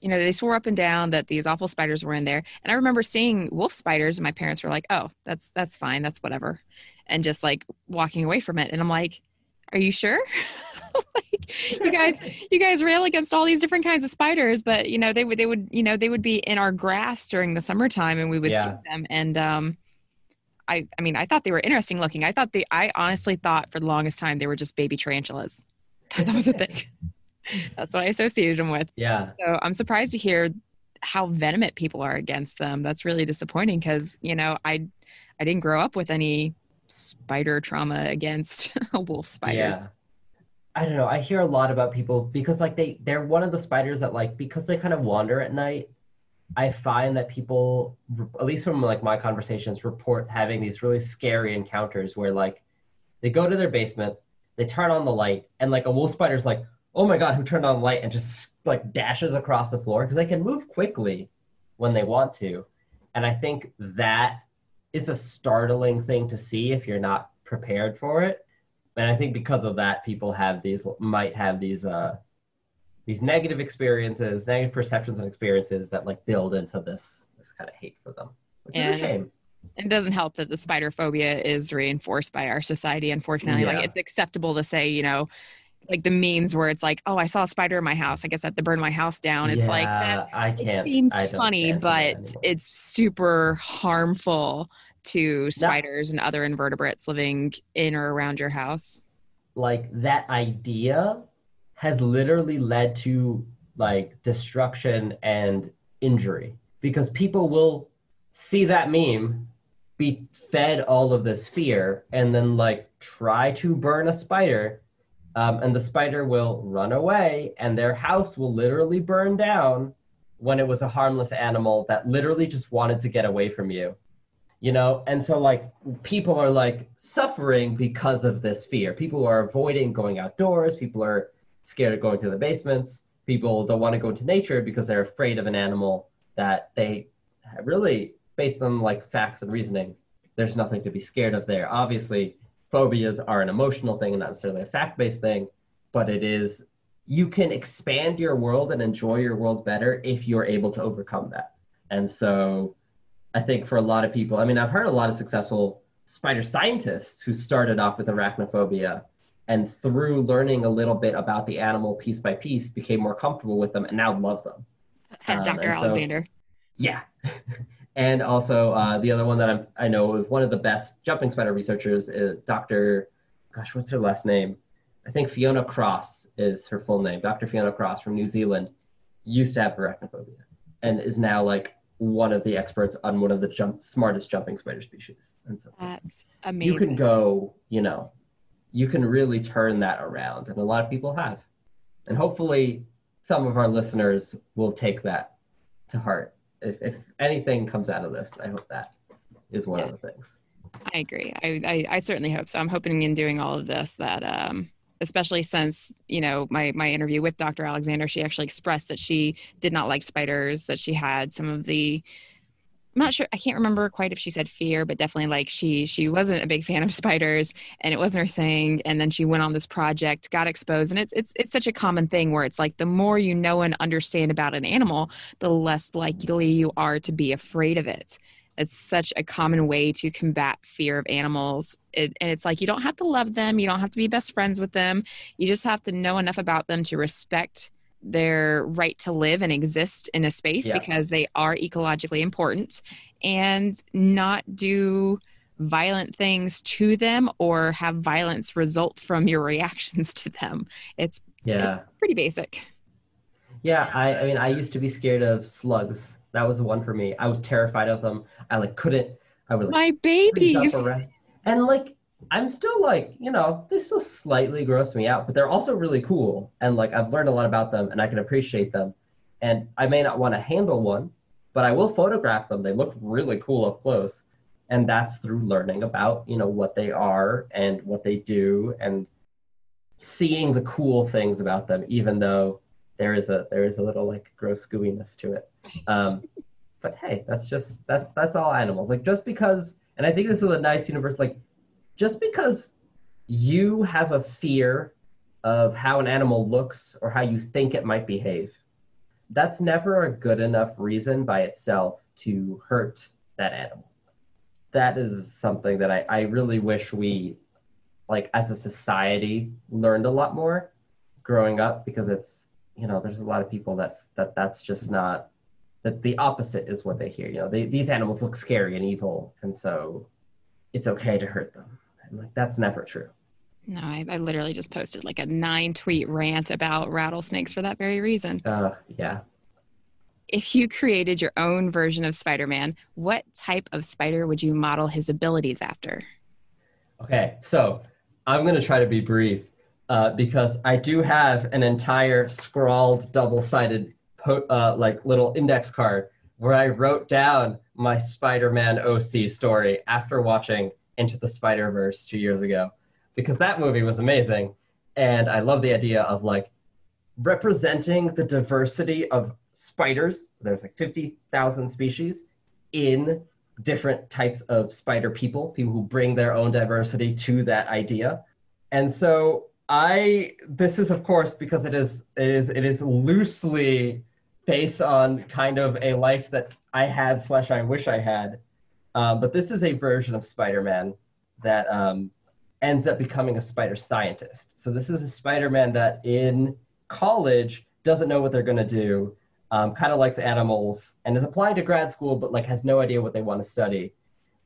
you know, they swore up and down that these awful spiders were in there. And I remember seeing wolf spiders and my parents were like, "Oh, that's that's fine. That's whatever." and just like walking away from it. And I'm like, are you sure? like you guys you guys rail against all these different kinds of spiders, but you know, they would they would, you know, they would be in our grass during the summertime and we would yeah. see them and um I I mean, I thought they were interesting looking. I thought they I honestly thought for the longest time they were just baby tarantulas. that was a thing. That's what I associated them with. Yeah. So I'm surprised to hear how venomous people are against them. That's really disappointing because, you know, I I didn't grow up with any spider trauma against wolf spiders. Yeah. I don't know. I hear a lot about people because like they they're one of the spiders that like because they kind of wander at night. I find that people, at least from like my conversations, report having these really scary encounters where like they go to their basement, they turn on the light, and like a wolf spider's like, "Oh my god, who turned on light?" and just like dashes across the floor because they can move quickly when they want to, and I think that is a startling thing to see if you're not prepared for it. and I think because of that, people have these might have these uh, these negative experiences, negative perceptions and experiences that like build into this this kind of hate for them, which is a And- shame. It doesn't help that the spider phobia is reinforced by our society, unfortunately. Yeah. Like it's acceptable to say, you know, like the memes where it's like, oh, I saw a spider in my house. I guess I have to burn my house down. It's like that. I It can't. seems I funny, stand for that but it's super harmful to spiders and other invertebrates living in or around your house. like that idea has literally led to like destruction and injury because people will see that meme be fed all of this fear and then like try to burn a spider um, and the spider will run away and their house will literally burn down when it was a harmless animal that literally just wanted to get away from you. You know and so like people are like suffering because of this fear. People are avoiding going outdoors. People are scared of going to the basements. People don't want to go into nature because they're afraid of an animal that they really based on like facts and reasoning there's nothing to be scared of there. Obviously phobias are an emotional thing and not necessarily a fact-based thing but it is you can expand your world and enjoy your world better if you're able to overcome that and so I think for a lot of people, I mean, I've heard a lot of successful spider scientists who started off with arachnophobia and through learning a little bit about the animal piece by piece became more comfortable with them and now love them. Um, Dr. and so- Alexander. Yeah. And also uh, the other one that I'm, I know is one of the best jumping spider researchers is Dr. Gosh, what's her last name? I think Fiona Cross is her full name. Dr. Fiona Cross from New Zealand used to have arachnophobia and is now like one of the experts on one of the jump, smartest jumping spider species. And so like, That's amazing. you can go, you know, you can really turn that around, and a lot of people have. And hopefully, some of our listeners will take that to heart. If, if anything comes out of this, I hope that is one of the things. I agree. I, I, I certainly hope so. I'm hoping in doing all of this that, um, especially since you know my my interview with Dr. Alexander, she actually expressed that she did not like spiders. That she had some of the. I'm not sure. I can't remember quite if she said fear, but definitely like she she wasn't a big fan of spiders, and it wasn't her thing. And then she went on this project, got exposed, and it's it's it's such a common thing where it's like the more you know and understand about an animal, the less likely you are to be afraid of it it's such a common way to combat fear of animals it, and it's like you don't have to love them you don't have to be best friends with them you just have to know enough about them to respect their right to live and exist in a space Yeah. because they are ecologically important and not do violent things to them or have violence result from your reactions to them it's Yeah. it's pretty basic Yeah, I, I mean, I used to be scared of slugs. That was the one for me. I was terrified of them. I like couldn't. I would like my babies. And like, I'm still like, you know, they still slightly gross me out, but they're also really cool. And like, I've learned a lot about them, and I can appreciate them. And I may not want to handle one, but I will photograph them. They look really cool up close. And that's through learning about, you know, what they are and what they do, and seeing the cool things about them, even though there is a there is a little like gross gooiness to it. Um, but hey, that's just that's that's all animals. Like just because, and I think this is a nice universe. Like just because you have a fear of how an animal looks or how you think it might behave, that's never a good enough reason by itself to hurt that animal. That is something that I, I really wish we, like as a society, learned a lot more growing up because it's you know there's a lot of people that that that's just not that the opposite is what they hear. You know, they, these animals look scary and evil, and so it's okay to hurt them. Like that's never true. No, I, I literally just posted like a nine tweet rant about rattlesnakes for that very reason. Uh, yeah. If you created your own version of Spider Man, what type of spider would you model his abilities after? Okay, so I'm gonna try to be brief uh, because I do have an entire scrawled, double-sided, po- uh, like little index card where I wrote down my Spider-Man OC story after watching Into the Spider-Verse two years ago, because that movie was amazing, and I love the idea of like representing the diversity of spiders. There's like 50,000 species in different types of spider people, people who bring their own diversity to that idea. And so I this is of course because it is it is it is loosely based on kind of a life that I had slash I wish I had. Um, but this is a version of Spider-Man that um, ends up becoming a spider scientist. So this is a Spider-Man that in college doesn't know what they're going to do, um, kind of likes animals, and is applying to grad school, but like has no idea what they want to study.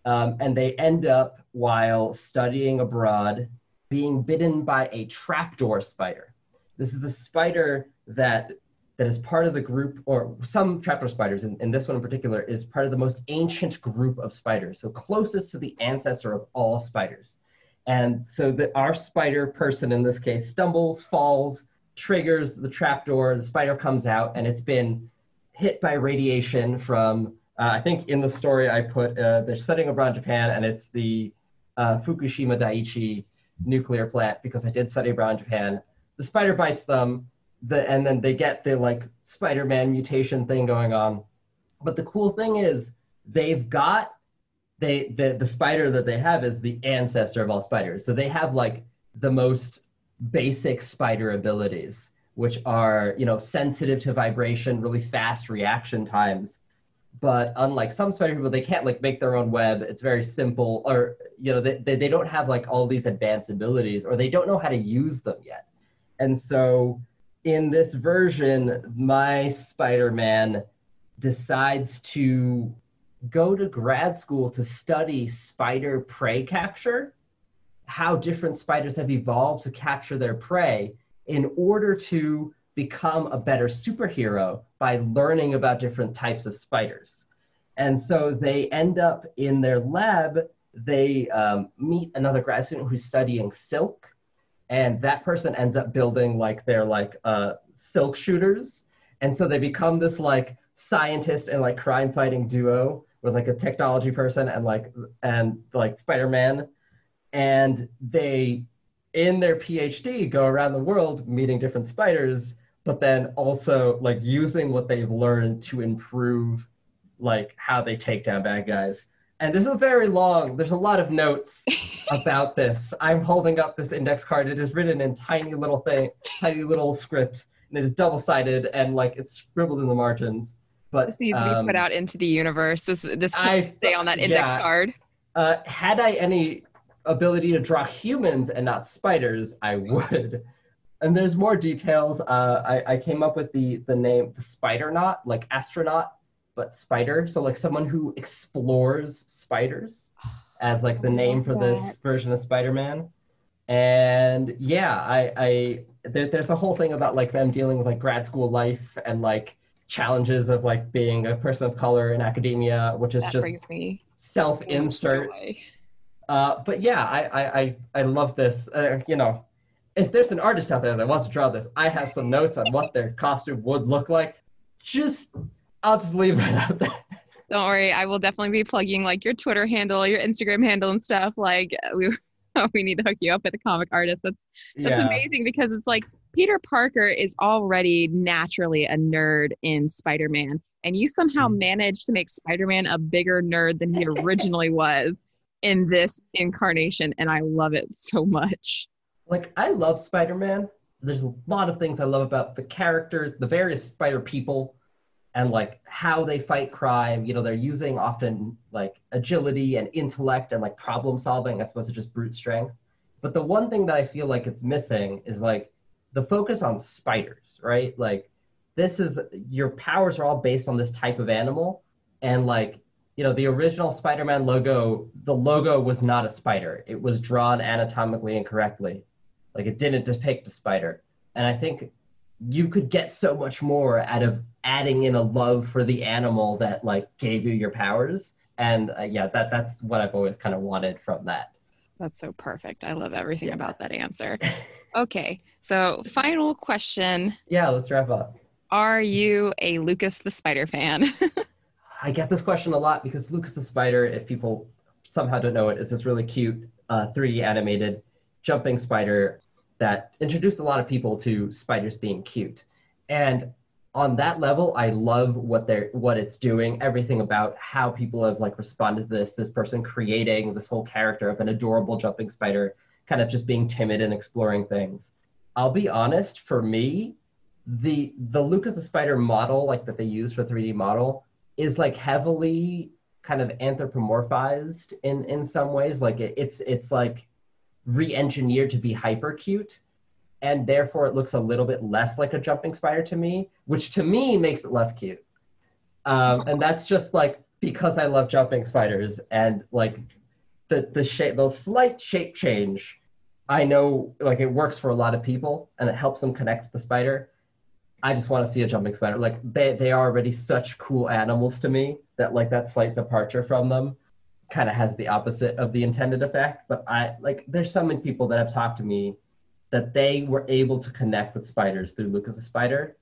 Um, and they end up while studying abroad being bitten by a trapdoor spider. This is a spider that that is part of the group, or some trapdoor spiders, and, and this one in particular is part of the most ancient group of spiders, so closest to the ancestor of all spiders. And so our spider person in this case stumbles, falls, triggers the trapdoor, the spider comes out, and it's been hit by radiation from, uh, I think in the story I put, uh, they're studying abroad Japan, and it's the uh, Fukushima Daiichi nuclear plant because I did study abroad Japan. The spider bites them, the, and then they get the like Spider-Man mutation thing going on. But the cool thing is they've got they the, the spider that they have is the ancestor of all spiders. So they have like the most basic spider abilities, which are, you know, sensitive to vibration, really fast reaction times. But unlike some spider people, they can't like make their own web. It's very simple, or you know, they, they, they don't have like all these advanced abilities, or they don't know how to use them yet. And so in this version, my Spider-Man decides to go to grad school to study spider prey capture, how different spiders have evolved to capture their prey in order to become a better superhero by learning about different types of spiders. And so they end up in their lab, they um, meet another grad student who's studying silk. And that person ends up building like their like uh, silk shooters. And so they become this like scientist and like crime fighting duo with like a technology person and like and like Spider-Man, and they in their PhD go around the world meeting different spiders, but then also like using what they've learned to improve like how they take down bad guys. And this is very long. There's a lot of notes about this. I'm holding up this index card. It is written in tiny little thing, tiny little script, and it is double-sided and like it's scribbled in the margins. But This needs to be um, put out into the universe. This this can't stay on that index yeah. card. Uh, had I any ability to draw humans and not spiders, I would. And there's more details. Uh, I, I came up with the the name the spider knot, like astronaut, but spider. So like someone who explores spiders, as like the name for this version of Spider-Man. And yeah, I I there, there's a whole thing about like them dealing with like grad school life and like challenges of like being a person of color in academia, which is That just me self-insert. Uh, but yeah, I, I, I, I love this. Uh, you know, if there's an artist out there that wants to draw this, I have some notes on what their costume would look like. Just, I'll just leave that out there. Don't worry, I will definitely be plugging like your Twitter handle, your Instagram handle, and stuff. Like we we need to hook you up with a comic artist. That's that's yeah. amazing because it's like Peter Parker is already naturally a nerd in Spider-Man, and you somehow Mhm. managed to make Spider-Man a bigger nerd than he originally was in this incarnation, and I love it so much. Like, I love Spider-Man. There's a lot of things I love about the characters, the various Spider people, and like how they fight crime. You know, they're using often like agility and intellect and like problem solving as opposed to just brute strength. But the one thing that I feel like it's missing is like the focus on spiders, right? Like this is your powers are all based on this type of animal. And like, you know, the original Spider-Man logo, the logo was not a spider. It was drawn anatomically incorrectly. Like it didn't depict a spider. And I think you could get so much more out of adding in a love for the animal that like gave you your powers. And uh, yeah, that that's what I've always kind of wanted from that. That's so perfect. I love everything Yeah. about that answer. Okay, so final question: Yeah, let's wrap up. Are you a Lucas the Spider fan? I get this question a lot because Lucas the Spider, if people somehow don't know it, is this really cute uh, 3D animated jumping spider that introduced a lot of people to spiders being cute. And on that level, I love what they're what it's doing. Everything about how people have like responded to this. This person creating this whole character of an adorable jumping spider kind of just being timid and exploring things. I'll be honest, for me, the the Lucas the Spider model, like that they use for 3D model, is like heavily kind of anthropomorphized in in some ways. Like it, it's it's like re-engineered to be hyper cute and therefore it looks a little bit less like a jumping spider to me which to me makes it less cute. Um, and that's just like because i love jumping spiders and like the the shape the slight shape change i know like it works for a lot of people and it helps them connect the spider. I just want to see a jumping spider. Like they, they are already such cool animals to me that like that slight departure from them kind of has the opposite of the intended effect. But I like there's so many people that have talked to me that they were able to connect with spiders through Lucas the Spider,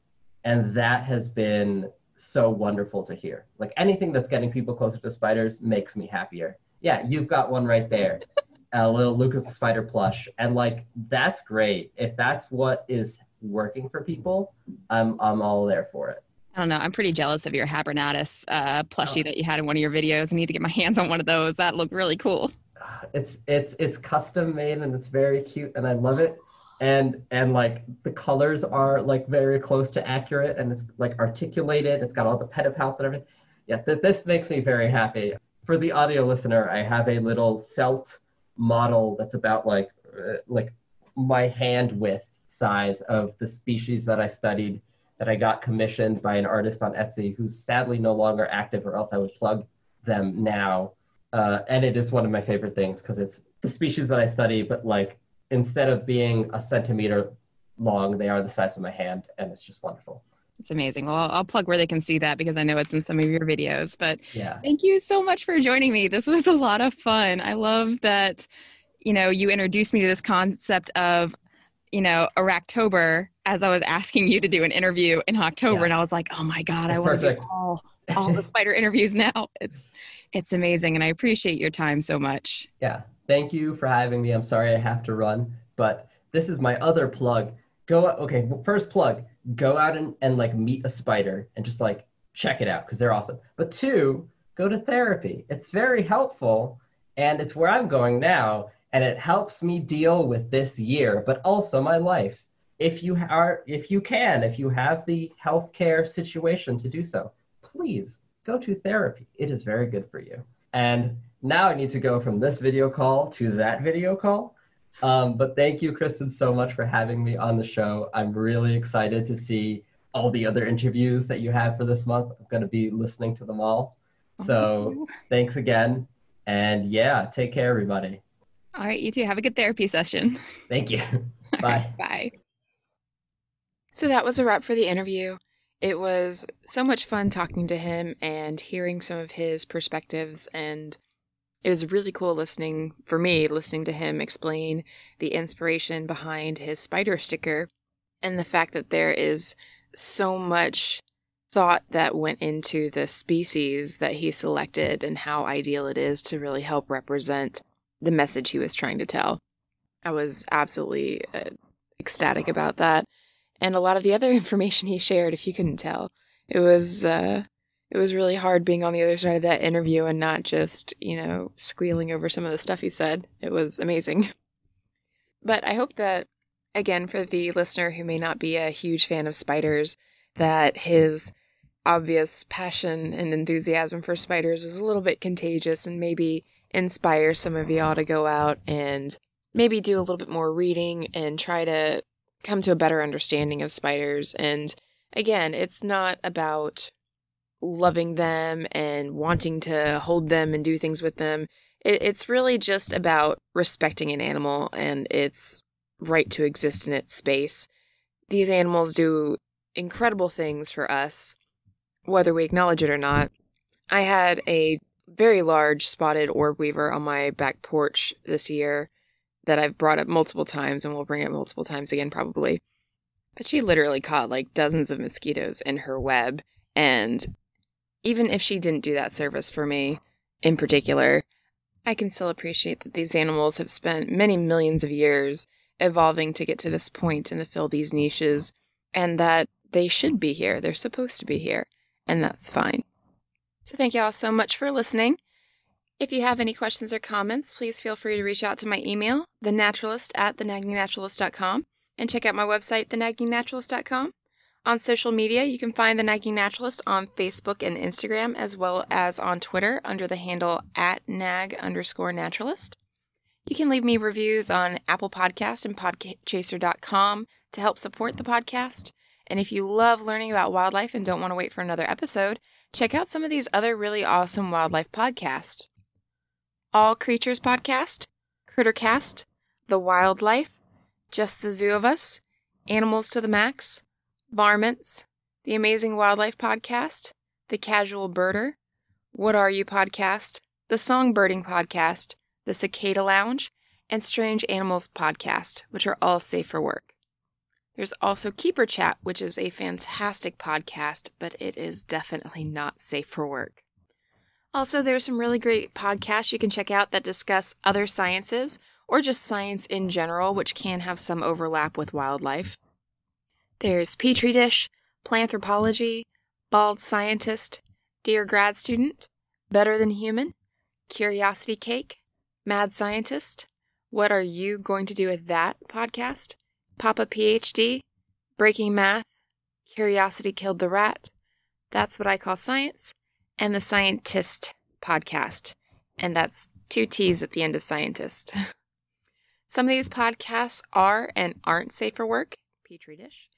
and that has been so wonderful to hear. Like anything that's getting people closer to spiders makes me happier. Yeah, you've got one right there. a little Lucas the Spider plush. And like that's great. If that's what is working for people, I'm I'm all there for it. I don't know. I'm pretty jealous of your Habronattus uh, plushie oh. that you had in one of your videos. I need to get my hands on one of those. That looked really cool. It's it's it's custom made and it's very cute and I love it. And and like the colors are like very close to accurate and it's like articulated. It's got all the pedipalps and everything. Yeah, th- this makes me very happy. For the audio listener, I have a little felt model that's about like uh, like my hand width size of the species that I studied that I got commissioned by an artist on Etsy who's sadly no longer active, or else I would plug them now. Uh, and it is one of my favorite things because it's the species that I study, but like instead of being a centimeter long, they are the size of my hand, and it's just wonderful. It's amazing. Well, I'll plug where they can see that because I know it's in some of your videos. But yeah, thank you so much for joining me. This was a lot of fun. I love that, you know, you introduced me to this concept of, you know, Arachtober as I was asking you to do an interview in October, yeah. and I was like, oh my god, That's I want to do all all the spider interviews now. It's it's amazing, and I appreciate your time so much. Yeah, thank you for having me. I'm sorry I have to run, but this is my other plug. Go okay, first plug. Go out and, and like meet a spider and just like check it out because they're awesome. But two, go to therapy. It's very helpful, and it's where I'm going now, and it helps me deal with this year, but also my life if you are if you can if you have the healthcare situation to do so please go to therapy. It is very good for you. And now i need to go from this video call to that video call. Um, but thank you kristen so much for having me on the show. I'm really excited to see all the other interviews that you have for this month. I'm going to be listening to them all. So thanks again. And yeah take care everybody all right you too. Have a good therapy session. Thank you. Bye. bye. So that was a wrap for the interview. It was so much fun talking to him and hearing some of his perspectives and it was really cool listening for me listening to him explain the inspiration behind his spider sticker and the fact that there is so much thought that went into the species that he selected and how ideal it is to really help represent the message he was trying to tell. I was absolutely uh, ecstatic about that. And a lot of the other information he shared if you couldn't tell it was uh it was really hard being on the other side of that interview and not just you know squealing over some of the stuff he said. It was amazing. But i hope that again for the listener who may not be a huge fan of spiders that his obvious passion and enthusiasm for spiders was a little bit contagious and maybe inspire some of y'all to go out and maybe do a little bit more reading and try to come to a better understanding of spiders. And again, it's not about loving them and wanting to hold them and do things with them. It, it's really just about respecting an animal and its right to exist in its space. These animals do incredible things for us, whether we acknowledge it or not. I had a very large spotted orb weaver on my back porch this year that I've brought up multiple times and will bring it multiple times again, probably. But she literally caught like dozens of mosquitoes in her web. And even if she didn't do that service for me in particular, I can still appreciate that these animals have spent many millions of years evolving to get to this point and to fill these niches, and that they should be here. They're supposed to be here, and that's fine. So, thank you all so much for listening. If you have any questions or comments, please feel free to reach out to my email, thenaturalist at thenaggingnaturalist.com, and check out my website, thenaggingnaturalist.com. On social media, you can find The Nagging Naturalist on Facebook and Instagram, as well as on Twitter under the handle at nag underscore naturalist. You can leave me reviews on Apple Podcast and podchaser.com to help support the podcast. And if you love learning about wildlife and don't want to wait for another episode, check out some of these other really awesome wildlife podcasts. All Creatures Podcast, Crittercast, The Wildlife, Just the Zoo of Us, Animals to the Max, Varmints, The Amazing Wildlife Podcast, The Casual Birder, What Are You Podcast, The Songbirding Podcast, The Cicada Lounge, and Strange Animals Podcast, which are all safe for work. There's also Keeper Chat, which is a fantastic podcast, but it is definitely not safe for work. Also, there's some really great podcasts you can check out that discuss other sciences or just science in general, which can have some overlap with wildlife. There's Petri Dish, Planthropology, Bald Scientist, Dear Grad Student, Better Than Human, Curiosity Cake, Mad Scientist, What Are You Going to Do with That podcast, Papa PhD, Breaking Math, Curiosity Killed the Rat, That's What I Call Science, and the Scientist podcast. And that's two T's at the end of scientist. Some of these podcasts are and aren't safe for work, Petri dish.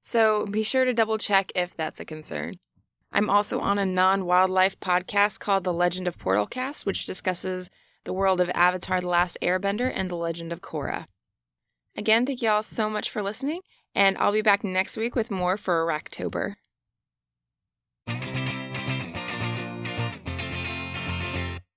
So be sure to double check if that's a concern. I'm also on a non wildlife podcast called The Legend of Portalcast, which discusses the world of Avatar The Last Airbender and The Legend of Korra. Again, thank you all so much for listening, and I'll be back next week with more for Arachtober.